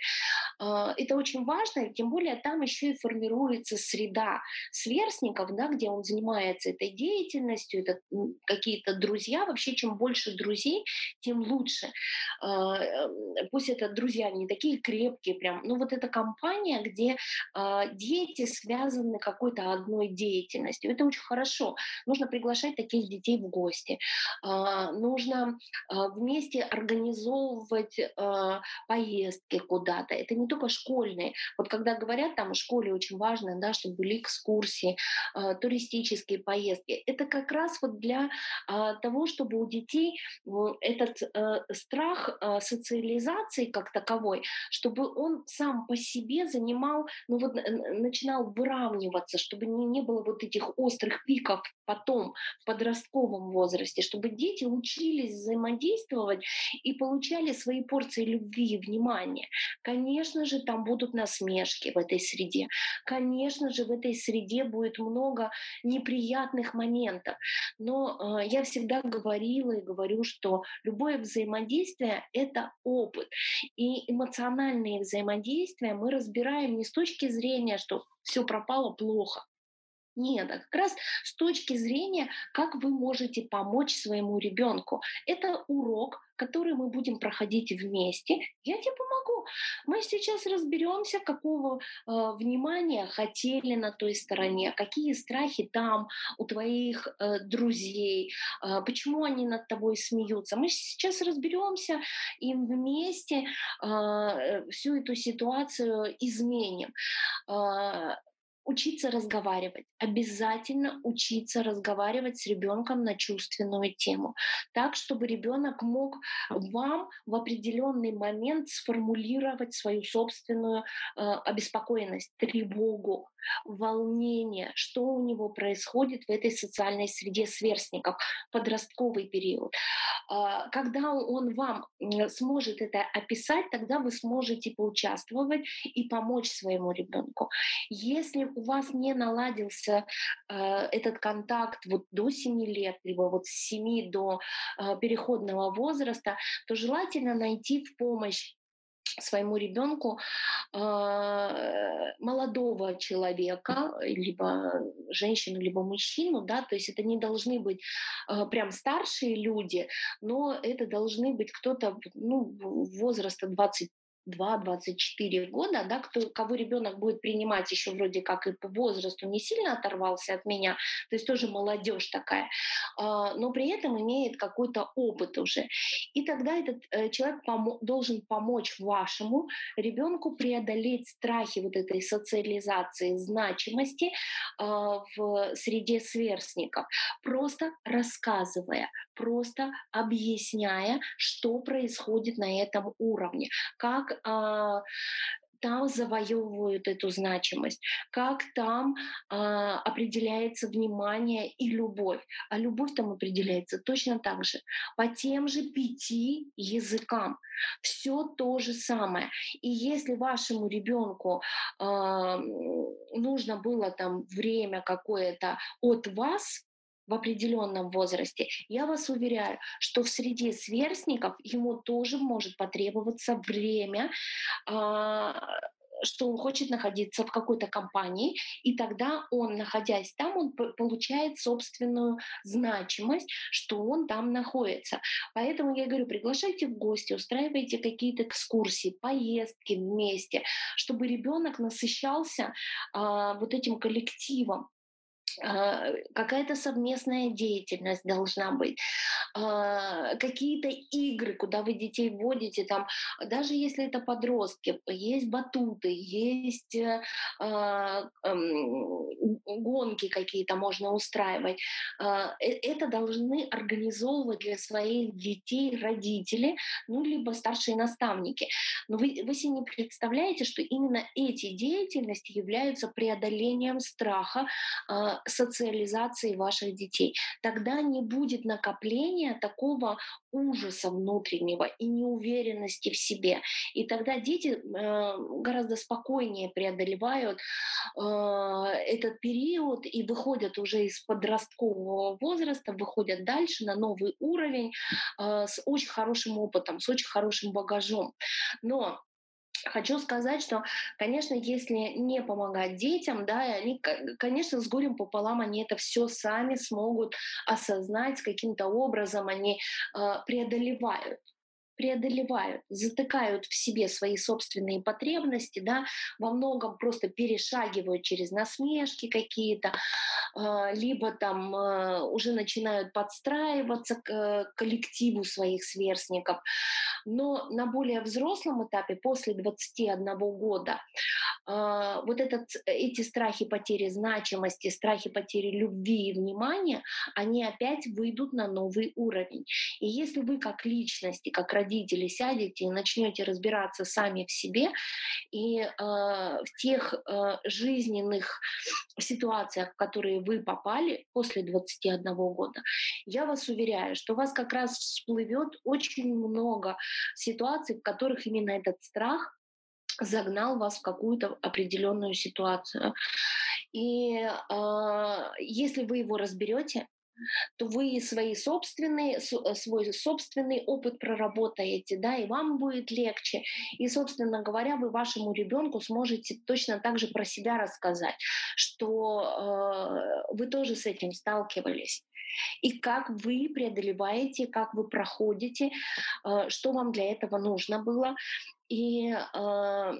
Speaker 1: Э, это очень важно, тем более там еще и формируется среда сверстников, да, где он занимается этой деятельностью, это какие-то друзья. Вообще, чем больше друзей, тем лучше. Э, пусть это друзья не такие крепкие, прям, но вот эта компания, где э, дети связаны какой-то одной деятельностью, это очень хорошо. Нужно приглашать таких детей в гости. А, нужно а, вместе организовывать а, поездки куда-то. Это не только школьные. Вот когда говорят, там в школе очень важно, да, чтобы были экскурсии, туристические поездки. Это как раз вот для того, чтобы у детей этот страх социализации как таковой, чтобы он сам по себе занимал, ну вот начинал выравниваться, чтобы не, не было вот этих острых пиков потом в подростковом возрасте, чтобы дети учились взаимодействовать и получали свои порции любви и внимания. Конечно же, там будут насмешки в этой среде. Конечно же, в этой среде будет много неприятных моментов. Но э, я всегда говорила и говорю, что любое взаимодействие — это опыт. И эмоциональные взаимодействия мы разбираем не с точки зрения, что все пропало плохо, Нет, а как раз с точки зрения, как вы можете помочь своему ребенку. Это урок, который мы будем проходить вместе. Я тебе помогу. Мы сейчас разберемся, какого э, внимания хотели на той стороне, какие страхи там у твоих э, друзей, э, почему они над тобой смеются. Мы сейчас разберемся и вместе э, всю эту ситуацию изменим. Э, учиться разговаривать. Обязательно учиться разговаривать с ребенком на чувственную тему. Так, чтобы ребенок мог вам в определенный момент сформулировать свою собственную э, обеспокоенность, тревогу, волнение, что у него происходит в этой социальной среде сверстников, подростковый период. Э, когда он вам сможет это описать, тогда вы сможете поучаствовать и помочь своему ребенку. Если у вас не наладился э, этот контакт вот до 7 лет, либо вот с 7 до э, переходного возраста, то желательно найти в помощь своему ребенку э, молодого человека, либо женщину, либо мужчину, да, то есть это не должны быть э, прям старшие люди, но это должны быть кто-то ну, возраста 20 2-24 года, да, кто, кого ребенок будет принимать еще вроде как и по возрасту не сильно оторвался от меня, то есть тоже молодежь такая, а, но при этом имеет какой-то опыт уже. И тогда этот э, человек должен помочь вашему ребенку преодолеть страхи вот этой социализации, значимости а, в среде сверстников, просто рассказывая, просто объясняя, что происходит на этом уровне, как там завоевывают эту значимость, как там а, определяется внимание и любовь. А любовь там определяется точно так же, по тем же пяти языкам. Все то же самое. И если вашему ребенку а, нужно было там время какое-то от вас, в определенном возрасте, я вас уверяю, что в среде сверстников ему тоже может потребоваться время, а, что он хочет находиться в какой-то компании, и тогда он, находясь там, он получает собственную значимость, что он там находится. Поэтому я говорю, приглашайте в гости, устраивайте какие-то экскурсии, поездки вместе, чтобы ребенок насыщался а, вот этим коллективом, какая-то совместная деятельность должна быть, а, какие-то игры, куда вы детей вводите, там, даже если это подростки, есть батуты, есть э, а, гонки какие-то можно устраивать. Э, это должны организовывать для своих детей родители, ну, либо старшие наставники. Но вы, вы себе не представляете, что именно эти деятельности являются преодолением страха, социализации ваших детей. Тогда не будет накопления такого ужаса внутреннего и неуверенности в себе. И тогда дети э, гораздо спокойнее преодолевают э, этот период и выходят уже из подросткового возраста, выходят дальше на новый уровень э, с очень хорошим опытом, с очень хорошим багажом. Но Хочу сказать, что, конечно, если не помогать детям, да, они, конечно, с горем пополам они это все сами смогут осознать, каким-то образом они э, преодолевают преодолевают, затыкают в себе свои собственные потребности, да, во многом просто перешагивают через насмешки какие-то, а, либо там а, уже начинают подстраиваться к э, коллективу своих сверстников. Но на более взрослом этапе, после 21 года, а, вот этот, эти страхи потери значимости, страхи потери любви и внимания, они опять выйдут на новый уровень. И если вы как личности, как родители, родители сядете и начнете разбираться сами в себе и э, в тех э, жизненных ситуациях, в которые вы попали после 21 года, я вас уверяю, что у вас как раз всплывет очень много ситуаций, в которых именно этот страх загнал вас в какую-то определенную ситуацию. И э, если вы его разберете, то вы свои собственные, э, свой собственный опыт проработаете, да, и вам будет легче. И, собственно говоря, вы вашему ребенку сможете точно так же про себя рассказать, что э, вы тоже с этим сталкивались и как вы преодолеваете, как вы проходите, э, что вам для этого нужно было. И э,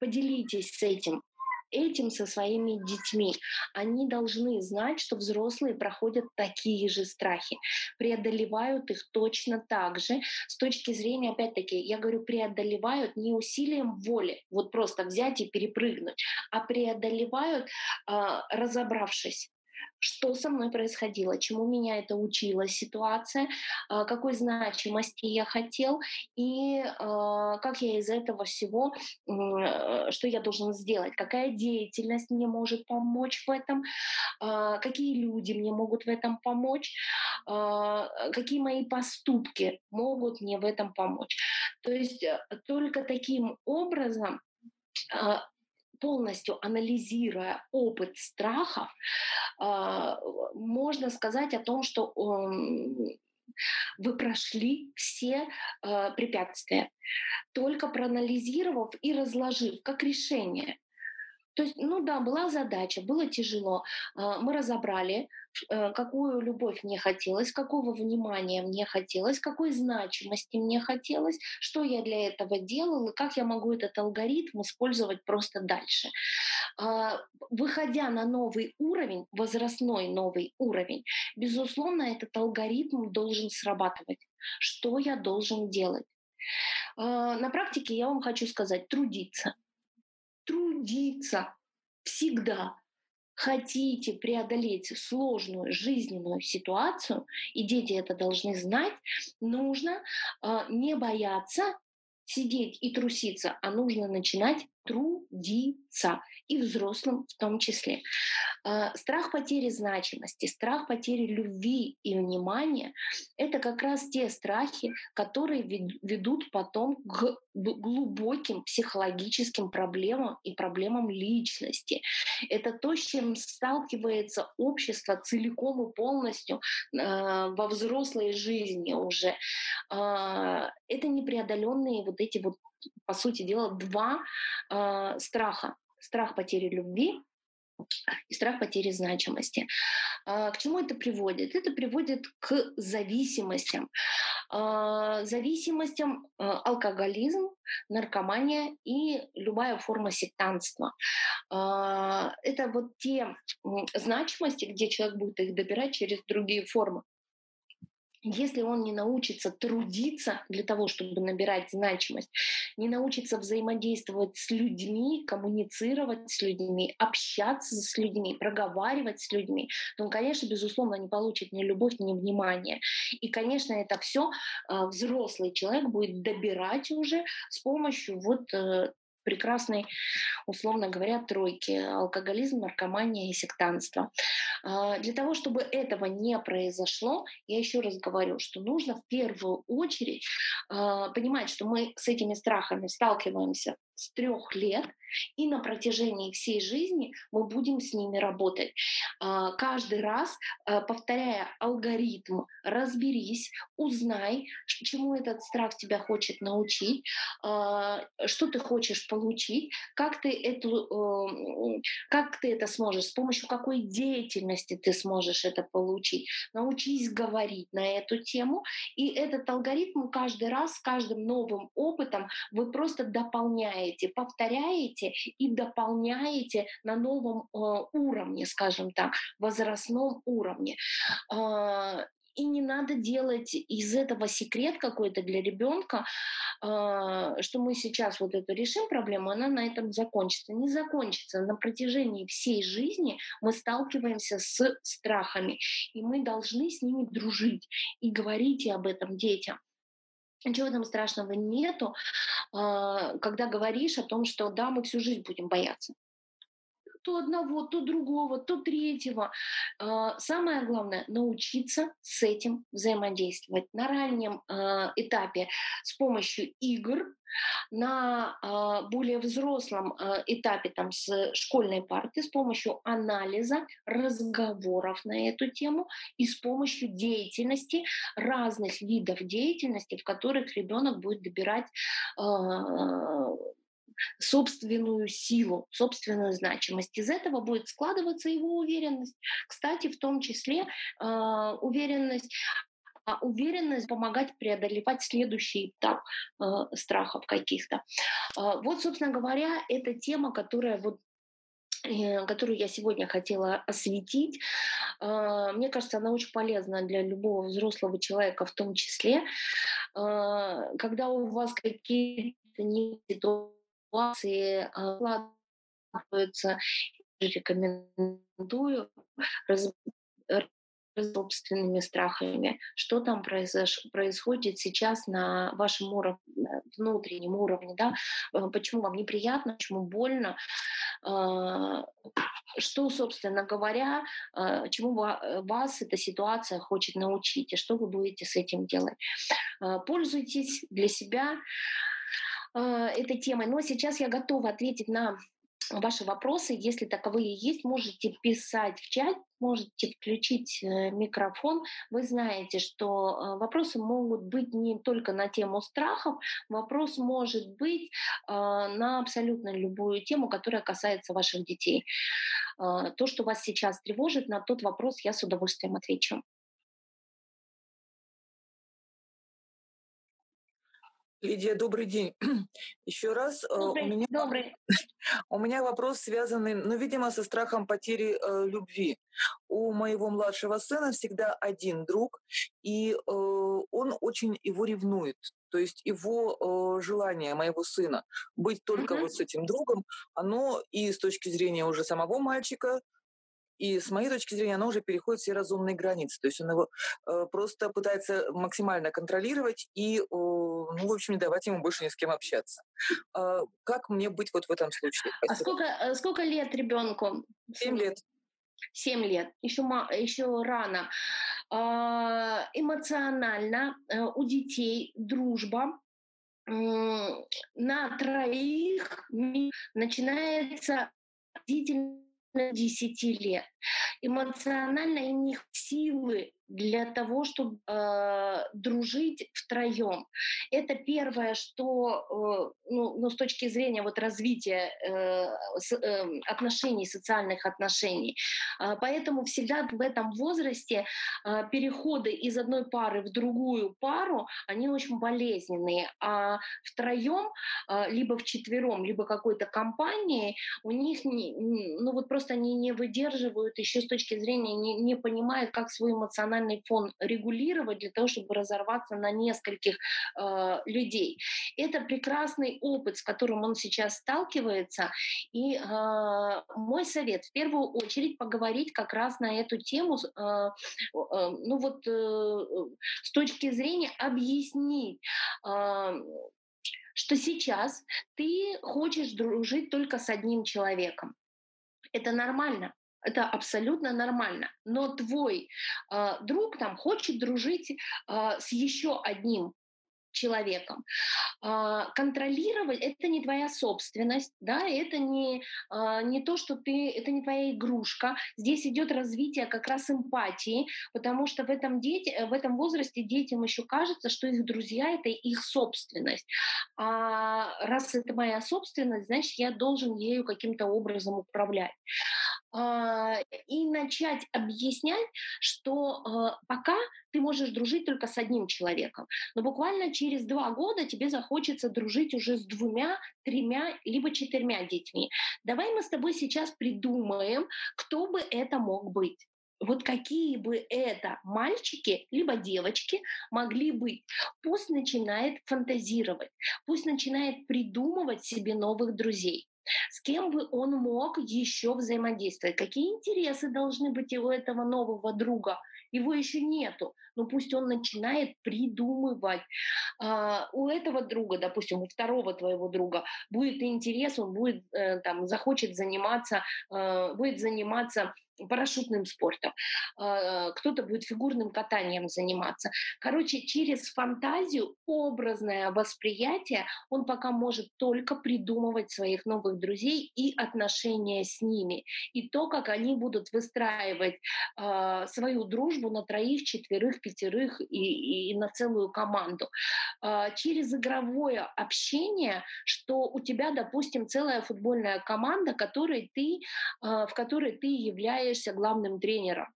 Speaker 1: поделитесь с этим этим со своими детьми. Они должны знать, что взрослые проходят такие же страхи, преодолевают их точно так же. С точки зрения, опять-таки, я говорю, преодолевают не усилием воли, вот просто взять и перепрыгнуть, а преодолевают, э, разобравшись что со мной происходило, чему меня это учила ситуация, а, какой значимости я хотел и а, как я из этого всего, э, что я должен сделать, какая деятельность мне может помочь в этом, а, какие люди мне могут в этом помочь, какие мои поступки могут мне в этом помочь. То есть э, только таким образом полностью анализируя опыт страхов, а, можно сказать о том, что вы прошли все а, препятствия, только проанализировав и разложив как решение. То есть, ну да, была задача, было тяжело. А, мы разобрали, Э, какую любовь мне хотелось, какого внимания мне хотелось, какой значимости мне хотелось, что я для этого делала, как я могу этот алгоритм использовать просто дальше. А, выходя на новый уровень, возрастной новый уровень, безусловно, этот алгоритм должен срабатывать. Что я должен делать? А, на практике я вам хочу сказать, трудиться. Трудиться всегда. Хотите преодолеть сложную жизненную ситуацию, и дети это должны знать, нужно э, не бояться сидеть и труситься, а нужно начинать трудиться, и взрослым в том числе. А, страх потери значимости, страх потери любви и внимания — это как раз те страхи, которые ведут потом к глубоким психологическим проблемам и проблемам личности. Это то, с чем сталкивается общество целиком и полностью а, во взрослой жизни уже. А, это непреодоленные вот эти вот по сути дела, два э, страха. Страх потери любви и страх потери значимости. К чему это приводит? Это приводит к зависимостям. Зависимостям алкоголизм, наркомания и любая форма сектанства. Это вот те значимости, где человек будет их добирать через другие формы если он не научится трудиться для того, чтобы набирать значимость, не научится взаимодействовать с людьми, коммуницировать с людьми, общаться с людьми, проговаривать с людьми, то он, конечно, безусловно, не получит ни любовь, ни внимание. И, конечно, это все а, взрослый человек будет добирать уже с помощью вот э, прекрасной, условно говоря, тройки — алкоголизм, наркомания и сектанство. А, для того, чтобы этого не произошло, я еще раз говорю, что нужно в первую очередь а, понимать, что мы с этими страхами сталкиваемся с трех лет, и на протяжении всей жизни мы будем с ними работать. А, каждый раз а, повторяя алгоритм, разберись, узнай, чему этот страх тебя хочет научить, а, что ты хочешь получить, как ты, эту, как ты это сможешь, с помощью какой деятельности ты сможешь это получить. Научись говорить на эту тему, и этот алгоритм каждый раз с каждым новым опытом вы просто дополняете, повторяете, берете и дополняете на новом э, уровне, скажем так, возрастном уровне. Э, и не надо делать из этого секрет какой-то для ребенка, э, что мы сейчас вот эту решим проблему, она на этом закончится. Не закончится. На протяжении всей жизни мы сталкиваемся с страхами, и мы должны с ними дружить и говорить об этом детям. Ничего там страшного нету, а, когда говоришь о том, что да, мы всю жизнь будем бояться. То одного, то другого, то третьего. А, самое главное — научиться с этим взаимодействовать на раннем а, этапе с помощью игр, на э, более взрослом этапе там, с школьной парты с помощью анализа, разговоров на эту тему и с помощью деятельности, разных видов деятельности, в которых ребенок будет добирать собственную силу, собственную значимость. Из этого будет складываться его уверенность. Кстати, в том числе э, уверенность а уверенность помогать преодолевать следующий этап э, страхов каких-то. Э, вот, собственно говоря, эта тема, которая вот э, которую я сегодня хотела осветить. Мне кажется, она очень полезна для любого взрослого человека в том числе. Когда у вас какие-то ситуации складываются, рекомендую собственными страхами, что там произош... происходит сейчас на вашем уровне, внутреннем уровне, да, э, почему вам неприятно, почему больно, а, что, собственно говоря, а, чему вас эта ситуация хочет научить, и что вы будете с этим делать. А, пользуйтесь для себя этой темой. Но сейчас я готова ответить на ваши вопросы, если таковые есть, можете писать в чат, можете включить э, микрофон. Вы знаете, что э, вопросы могут быть не только на тему страхов, вопрос может быть э, на абсолютно любую тему, которая касается ваших детей. То, что вас сейчас тревожит, на тот вопрос я с удовольствием отвечу.
Speaker 2: Лидия, добрый день. Еще раз
Speaker 1: добрый,
Speaker 2: у меня
Speaker 1: добрый.
Speaker 2: у меня вопрос связанный, ну, видимо, со страхом потери э, любви. У моего младшего сына всегда один друг, и э, он очень его ревнует. То есть его э, желание моего сына быть только uh-huh. вот с этим другом, оно и с точки зрения уже самого мальчика и с моей точки зрения, оно уже переходит все разумные границы. То есть он его э, просто пытается максимально контролировать и, э, ну, в общем, не давать ему больше ни с кем общаться. Э, как мне быть вот в этом случае?
Speaker 1: А сколько, э, сколько лет ребенку?
Speaker 2: Семь лет.
Speaker 1: Семь лет. Еще, еще рано. Э, эмоционально э, у детей дружба на троих начинается длительно 10 лет. Эмоционально у них силы для того, чтобы э, дружить втроем. Это первое, что э, ну, ну, с точки зрения вот развития э, с, э, отношений, социальных отношений. Э, поэтому всегда в этом возрасте э, переходы из одной пары в другую пару, они очень болезненные. А втроем, э, либо четвером, либо какой-то компанией, у них не, ну вот просто они не выдерживают еще с точки зрения, не, не понимают, как свой эмоциональный эмоциональный фон регулировать для того, чтобы разорваться на нескольких э, людей. Это прекрасный опыт, с которым он сейчас сталкивается. И э, мой совет в первую очередь поговорить как раз на эту тему, э, э, ну вот э, с точки зрения объяснить. Э, что сейчас ты хочешь дружить только с одним человеком. Это нормально. Это абсолютно нормально. Но твой э, друг там хочет дружить э, с еще одним человеком. А, контролировать это не твоя собственность, да, это не, не то, что ты, это не твоя игрушка. Здесь идет развитие как раз эмпатии, потому что в этом, дети, в этом возрасте детям еще кажется, что их друзья это их собственность. А раз это моя собственность, значит, я должен ею каким-то образом управлять. А, и начать объяснять, что пока ты можешь дружить только с одним человеком. Но буквально через два года тебе захочется дружить уже с двумя, тремя, либо четырьмя детьми. Давай мы с тобой сейчас придумаем, кто бы это мог быть вот какие бы это мальчики либо девочки могли быть. Пусть начинает фантазировать, пусть начинает придумывать себе новых друзей. С кем бы он мог еще взаимодействовать, какие интересы должны быть у этого нового друга. Его еще нету, но пусть он начинает придумывать. А, у этого друга, допустим, у второго твоего друга будет интерес, он будет э, там захочет заниматься, э, будет заниматься парашютным спортом, а, кто-то будет фигурным катанием заниматься. Короче, через фантазию, образное восприятие он пока может только придумывать своих новых друзей и отношения с ними. И то, как они будут выстраивать э, свою дружбу на троих, четверых, пятерых и, и на целую команду. Э, через игровое общение, что у тебя, допустим, целая футбольная команда, которой ты, э, в которой ты являешься главным тренером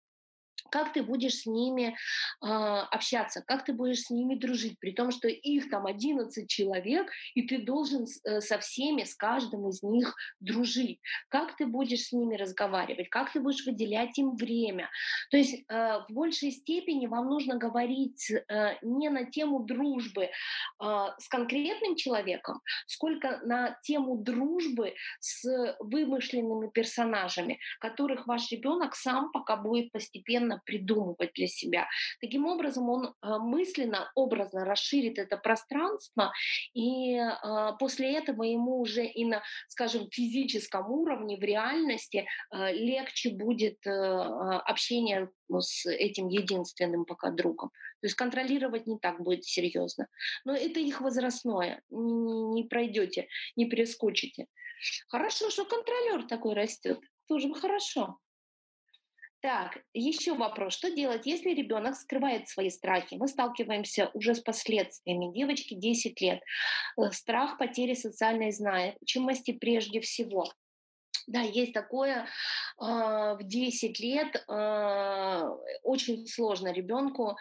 Speaker 1: как ты будешь с ними э, общаться, как ты будешь с ними дружить, при том, что их там 11 человек, и ты должен э, со всеми, с каждым из них дружить. Как ты будешь с ними разговаривать, как ты будешь выделять им время. То есть э, в большей степени вам нужно говорить э, не на тему дружбы э, с конкретным человеком, сколько на тему дружбы с вымышленными персонажами, которых ваш ребенок сам пока будет постепенно придумывать для себя. Таким образом, он э, мысленно, образно расширит это пространство, и э, после этого ему уже и на, скажем, физическом уровне, в реальности э, легче будет общение с этим единственным пока другом. То есть контролировать не так будет серьезно. Но это их возрастное, не, не пройдете, не перескочите. Хорошо, что контролер такой растет. Тоже хорошо. Так, еще вопрос. Что делать, если ребенок скрывает свои страхи? Мы сталкиваемся уже с последствиями. Девочке 10 лет. Э, страх потери социальной значимости прежде всего. Да, есть такое. А, в 10 лет а, очень сложно ребенку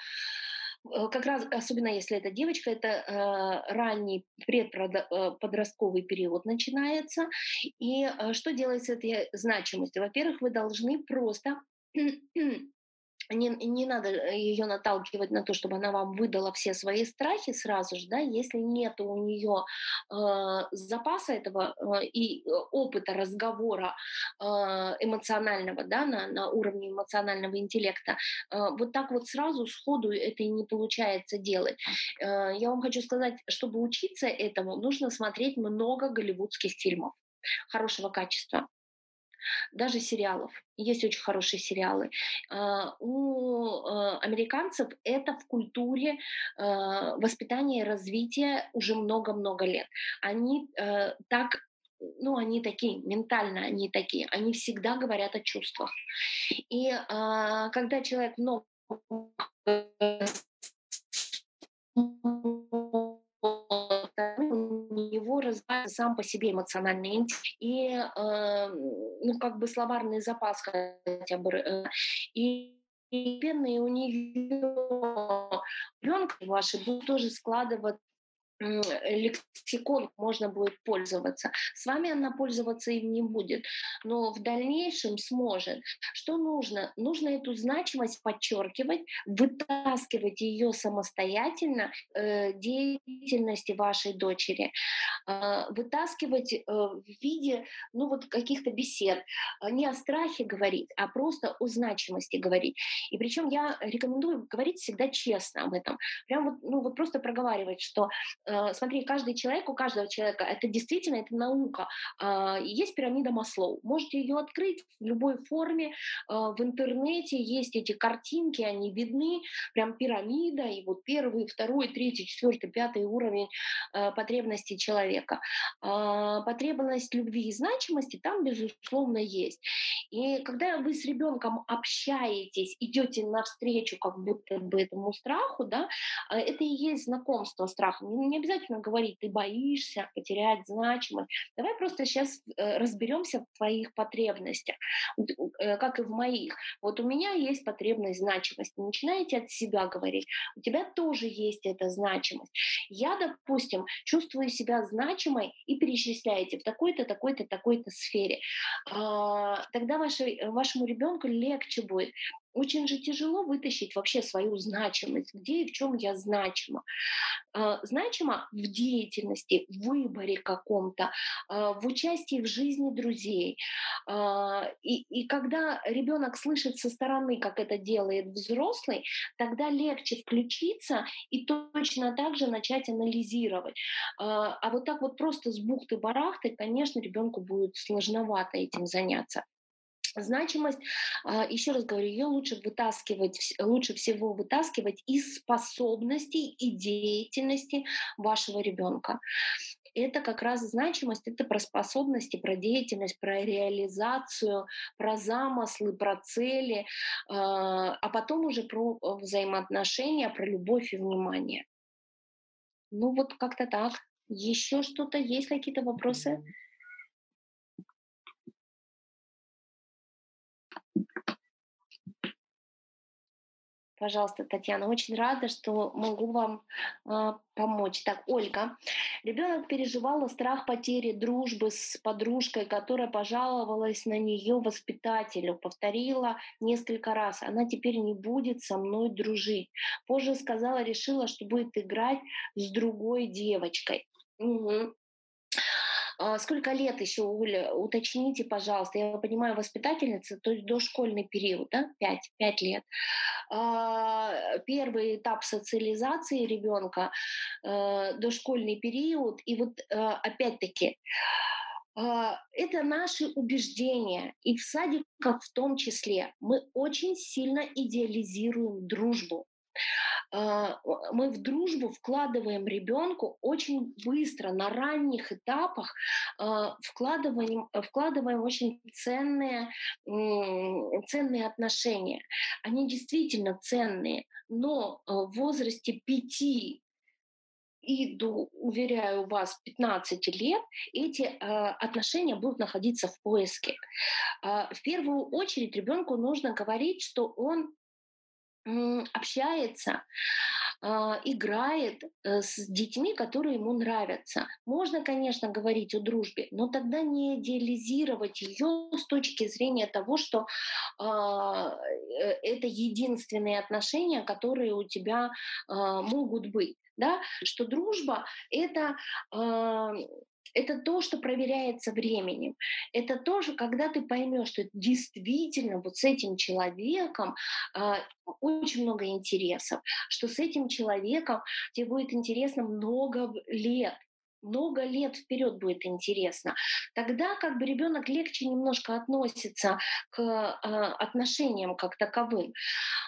Speaker 1: э, как раз, особенно если это девочка, это э, ранний предподростковый период начинается. И э, что делать с этой значимостью? Во-первых, вы должны просто не, не надо э, ее наталкивать на то, чтобы она вам выдала все свои страхи сразу же, да, если нет у нее э, запаса этого э, и опыта разговора э, эмоционального, да, на, на уровне эмоционального интеллекта, э, вот так вот сразу сходу это и не получается делать. Э, я вам хочу сказать, чтобы учиться этому, нужно смотреть много голливудских фильмов хорошего качества даже сериалов. Есть очень хорошие сериалы. А, у э, американцев это в культуре э, воспитания и развития уже много-много лет. Они э, так ну, они такие, ментально они такие, они всегда говорят о чувствах. И а, когда человек много него развивается сам по себе эмоциональный интеллект и, э, ну, как бы словарный запас хотя бы. Э, и и у нее ребенка ваши будут тоже складывать лексикон можно будет пользоваться. С вами она пользоваться им не будет, но в дальнейшем сможет. Что нужно? Нужно эту значимость подчеркивать, вытаскивать ее самостоятельно э, деятельности вашей дочери, э, вытаскивать э, в виде ну, вот каких-то бесед. Не о страхе говорить, а просто о значимости говорить. И причем я рекомендую говорить всегда честно об этом. Прям вот, ну, вот просто проговаривать, что Э, смотри, каждый человек, у каждого человека, это действительно, это наука. А, есть пирамида Маслоу. Можете ее открыть в любой форме. А, в интернете есть эти картинки, они видны, прям пирамида, и вот первый, второй, третий, четвертый, пятый уровень э, потребностей человека. А, потребность любви и значимости там, безусловно, есть. И когда вы с ребенком общаетесь, идете навстречу как будто бы этому страху, да, это и есть знакомство страхом не обязательно говорить, ты боишься потерять значимость. Давай просто сейчас э, разберемся в твоих потребностях, э, как и в моих. Вот у меня есть потребность значимости. Начинаете от себя говорить. У тебя тоже есть эта значимость. Я, допустим, чувствую себя значимой и перечисляете в такой-то, такой-то, такой-то сфере. А, тогда вашей, вашему ребенку легче будет очень же тяжело вытащить вообще свою значимость, где и в чем я значима. Э, значима в деятельности, в выборе каком-то, э, в участии в жизни друзей. Э, и, и когда ребенок слышит со стороны, как это делает взрослый, тогда легче включиться и точно так же начать анализировать. А вот так вот просто с бухты-барахты, конечно, ребенку будет сложновато этим заняться. Значимость, а, еще раз говорю, ее лучше вытаскивать, лучше всего вытаскивать из способностей и деятельности вашего ребенка. Это как раз значимость, это про способности, про деятельность, про реализацию, про замыслы, про цели, а, а потом уже про взаимоотношения, про любовь и внимание. Ну вот как-то так. Еще что-то есть, какие-то вопросы? Пожалуйста, Татьяна, очень рада, что могу вам э, помочь. Так, Ольга, ребенок переживал страх потери дружбы с подружкой, которая пожаловалась на нее воспитателю, повторила несколько раз. Она теперь не будет со мной дружить. Позже сказала, решила, что будет играть с другой девочкой. Угу. А сколько лет еще, Оля, уточните, пожалуйста. Я понимаю, воспитательница, то есть дошкольный период, да, 5, 5 лет. А, первый этап социализации ребенка, э, дошкольный период. И вот э, опять-таки, а, это наши убеждения, и в садиках в том числе. Мы очень сильно идеализируем дружбу. А, мы в дружбу вкладываем ребенку очень быстро, на ранних этапах а, вкладываем, вкладываем очень ценные, ценные отношения. Они действительно ценные, но в возрасте пяти и уверяю вас, 15 лет эти э, отношения будут находиться в поиске. Э, в первую очередь ребенку нужно говорить, что он общается, а, играет э, с детьми, которые ему нравятся. Можно, конечно, говорить о дружбе, но тогда не идеализировать ее с точки зрения того, что а, э, это единственные отношения, которые у тебя а, могут быть. Да? Что дружба это это то, что проверяется временем. Это тоже, когда ты поймешь, что действительно вот с этим человеком э, очень много интересов, что с этим человеком тебе будет интересно много лет много лет вперед будет интересно. Тогда как бы ребенок легче немножко относится к э, отношениям как таковым.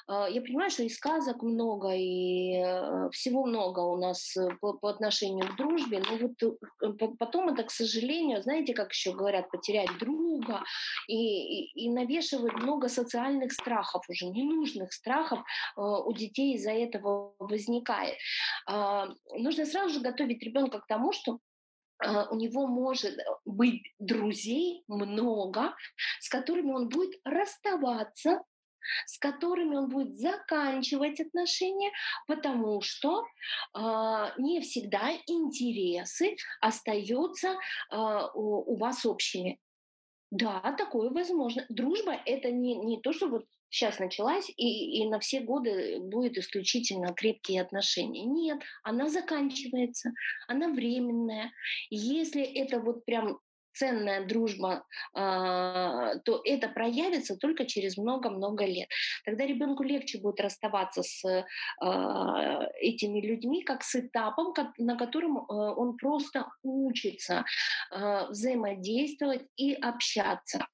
Speaker 1: Э, я понимаю, что и сказок много, и э, всего много у нас по, по отношению к дружбе, но вот потом это, к сожалению, знаете, как еще говорят, потерять друга и, и, и навешивать много социальных страхов уже, ненужных страхов у детей из-за этого возникает. Нужно сразу же готовить ребенка к тому, что у него может быть друзей много, с которыми он будет расставаться, с которыми он будет заканчивать отношения, потому что э, не всегда интересы остаются э, у, у вас общими. Да, такое возможно. Дружба это не, не то, что вот сейчас началась и, и на все годы будет исключительно крепкие отношения. Нет, она заканчивается, она временная. Если это вот прям ценная дружба, а, то это проявится только через много-много лет. Тогда ребенку легче будет расставаться с а, этими людьми, как с этапом, на котором а, он просто учится взаимодействовать и общаться.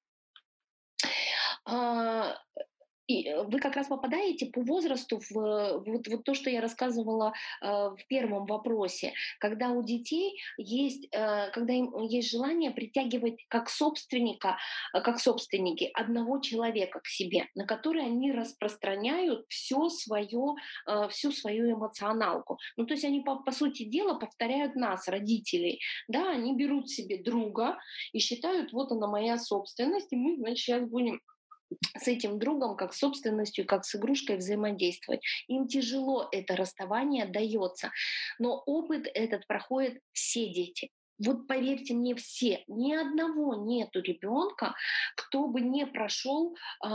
Speaker 1: И э, вы как раз попадаете по возрасту в вот, вот то, что я рассказывала э, в первом вопросе, когда у детей есть, э, когда им есть желание притягивать как собственника, э, как собственники одного человека к себе, на который они распространяют все свое, э, всю свою эмоционалку. Ну, то есть они, по, по сути дела, повторяют нас, родителей. Да, они берут себе друга и считают, вот она моя собственность, и мы, значит, сейчас будем с этим другом как собственностью, как с игрушкой взаимодействовать. Им тяжело это расставание дается, но опыт этот проходит все дети. Вот поверьте мне, все, ни одного нету ребенка, кто бы не прошел э,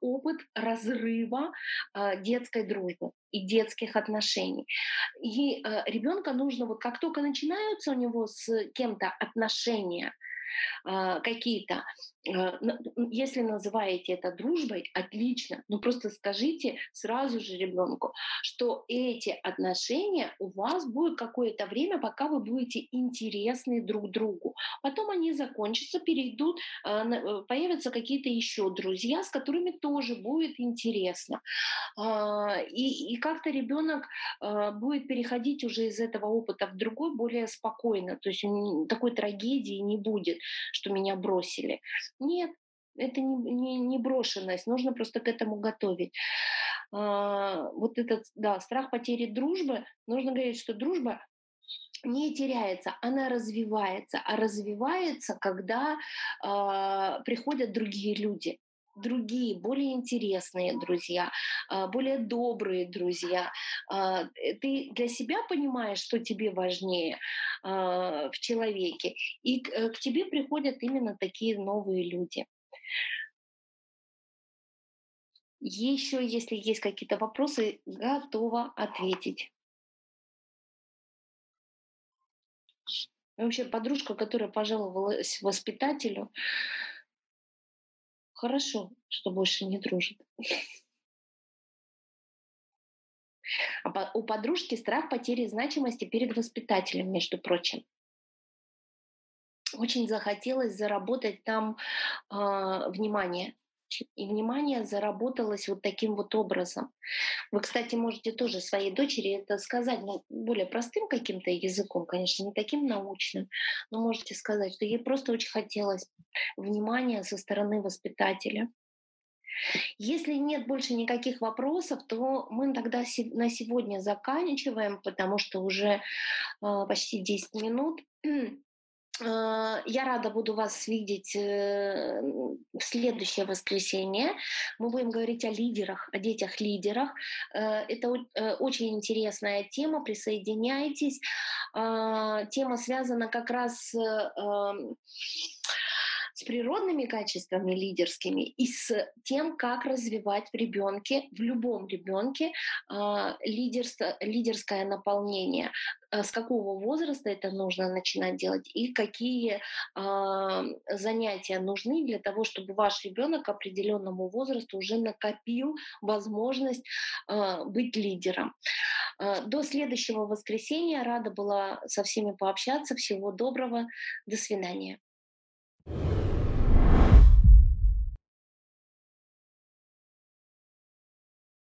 Speaker 1: опыт разрыва э, детской дружбы и детских отношений. И э, ребенка нужно, вот как только начинаются у него с кем-то отношения, э, какие-то, если называете это дружбой, отлично, но просто скажите сразу же ребенку, что эти отношения у вас будут какое-то время, пока вы будете интересны друг другу. Потом они закончатся, перейдут, э, э, появятся какие-то еще друзья, с которыми тоже будет интересно. А, и, и как-то ребенок будет переходить уже из этого опыта в другой более спокойно. То есть такой трагедии не будет, что меня бросили. Нет, это не, не, не брошенность, нужно просто к этому готовить. А, вот этот, да, страх потери дружбы, нужно говорить, что дружба не теряется, она развивается, а развивается, когда э, приходят другие люди другие, более интересные друзья, а, более добрые друзья. А, э, ты для себя понимаешь, что тебе важнее а, в человеке, и э, к тебе приходят именно такие новые люди. Еще, если есть какие-то вопросы, готова ответить. Вообще подружка, которая пожаловалась воспитателю, Хорошо, что больше не дружит. А у подружки страх потери значимости перед воспитателем, между прочим. Очень захотелось заработать там э, внимание. И внимание заработалось вот таким вот образом. Вы, кстати, можете тоже своей дочери это сказать, ну, более простым каким-то языком, конечно, не таким научным, но можете сказать, что ей просто очень хотелось внимания со стороны воспитателя. Если нет больше никаких вопросов, то мы тогда на сегодня заканчиваем, потому что уже э, почти 10 минут. Э, я рада буду вас видеть э, в следующее воскресенье. Мы будем говорить о лидерах, о детях-лидерах. Э, это очень интересная тема, присоединяйтесь. Тема связана как раз с природными качествами лидерскими и с тем, как развивать в ребенке, в любом ребенке а, лидерство, лидерское наполнение, а, с какого возраста это нужно начинать делать и какие э, занятия нужны для того, чтобы ваш ребенок к определенному возрасту уже накопил возможность э, быть лидером. Э, до следующего воскресенья рада была со всеми пообщаться. Всего доброго. До свидания.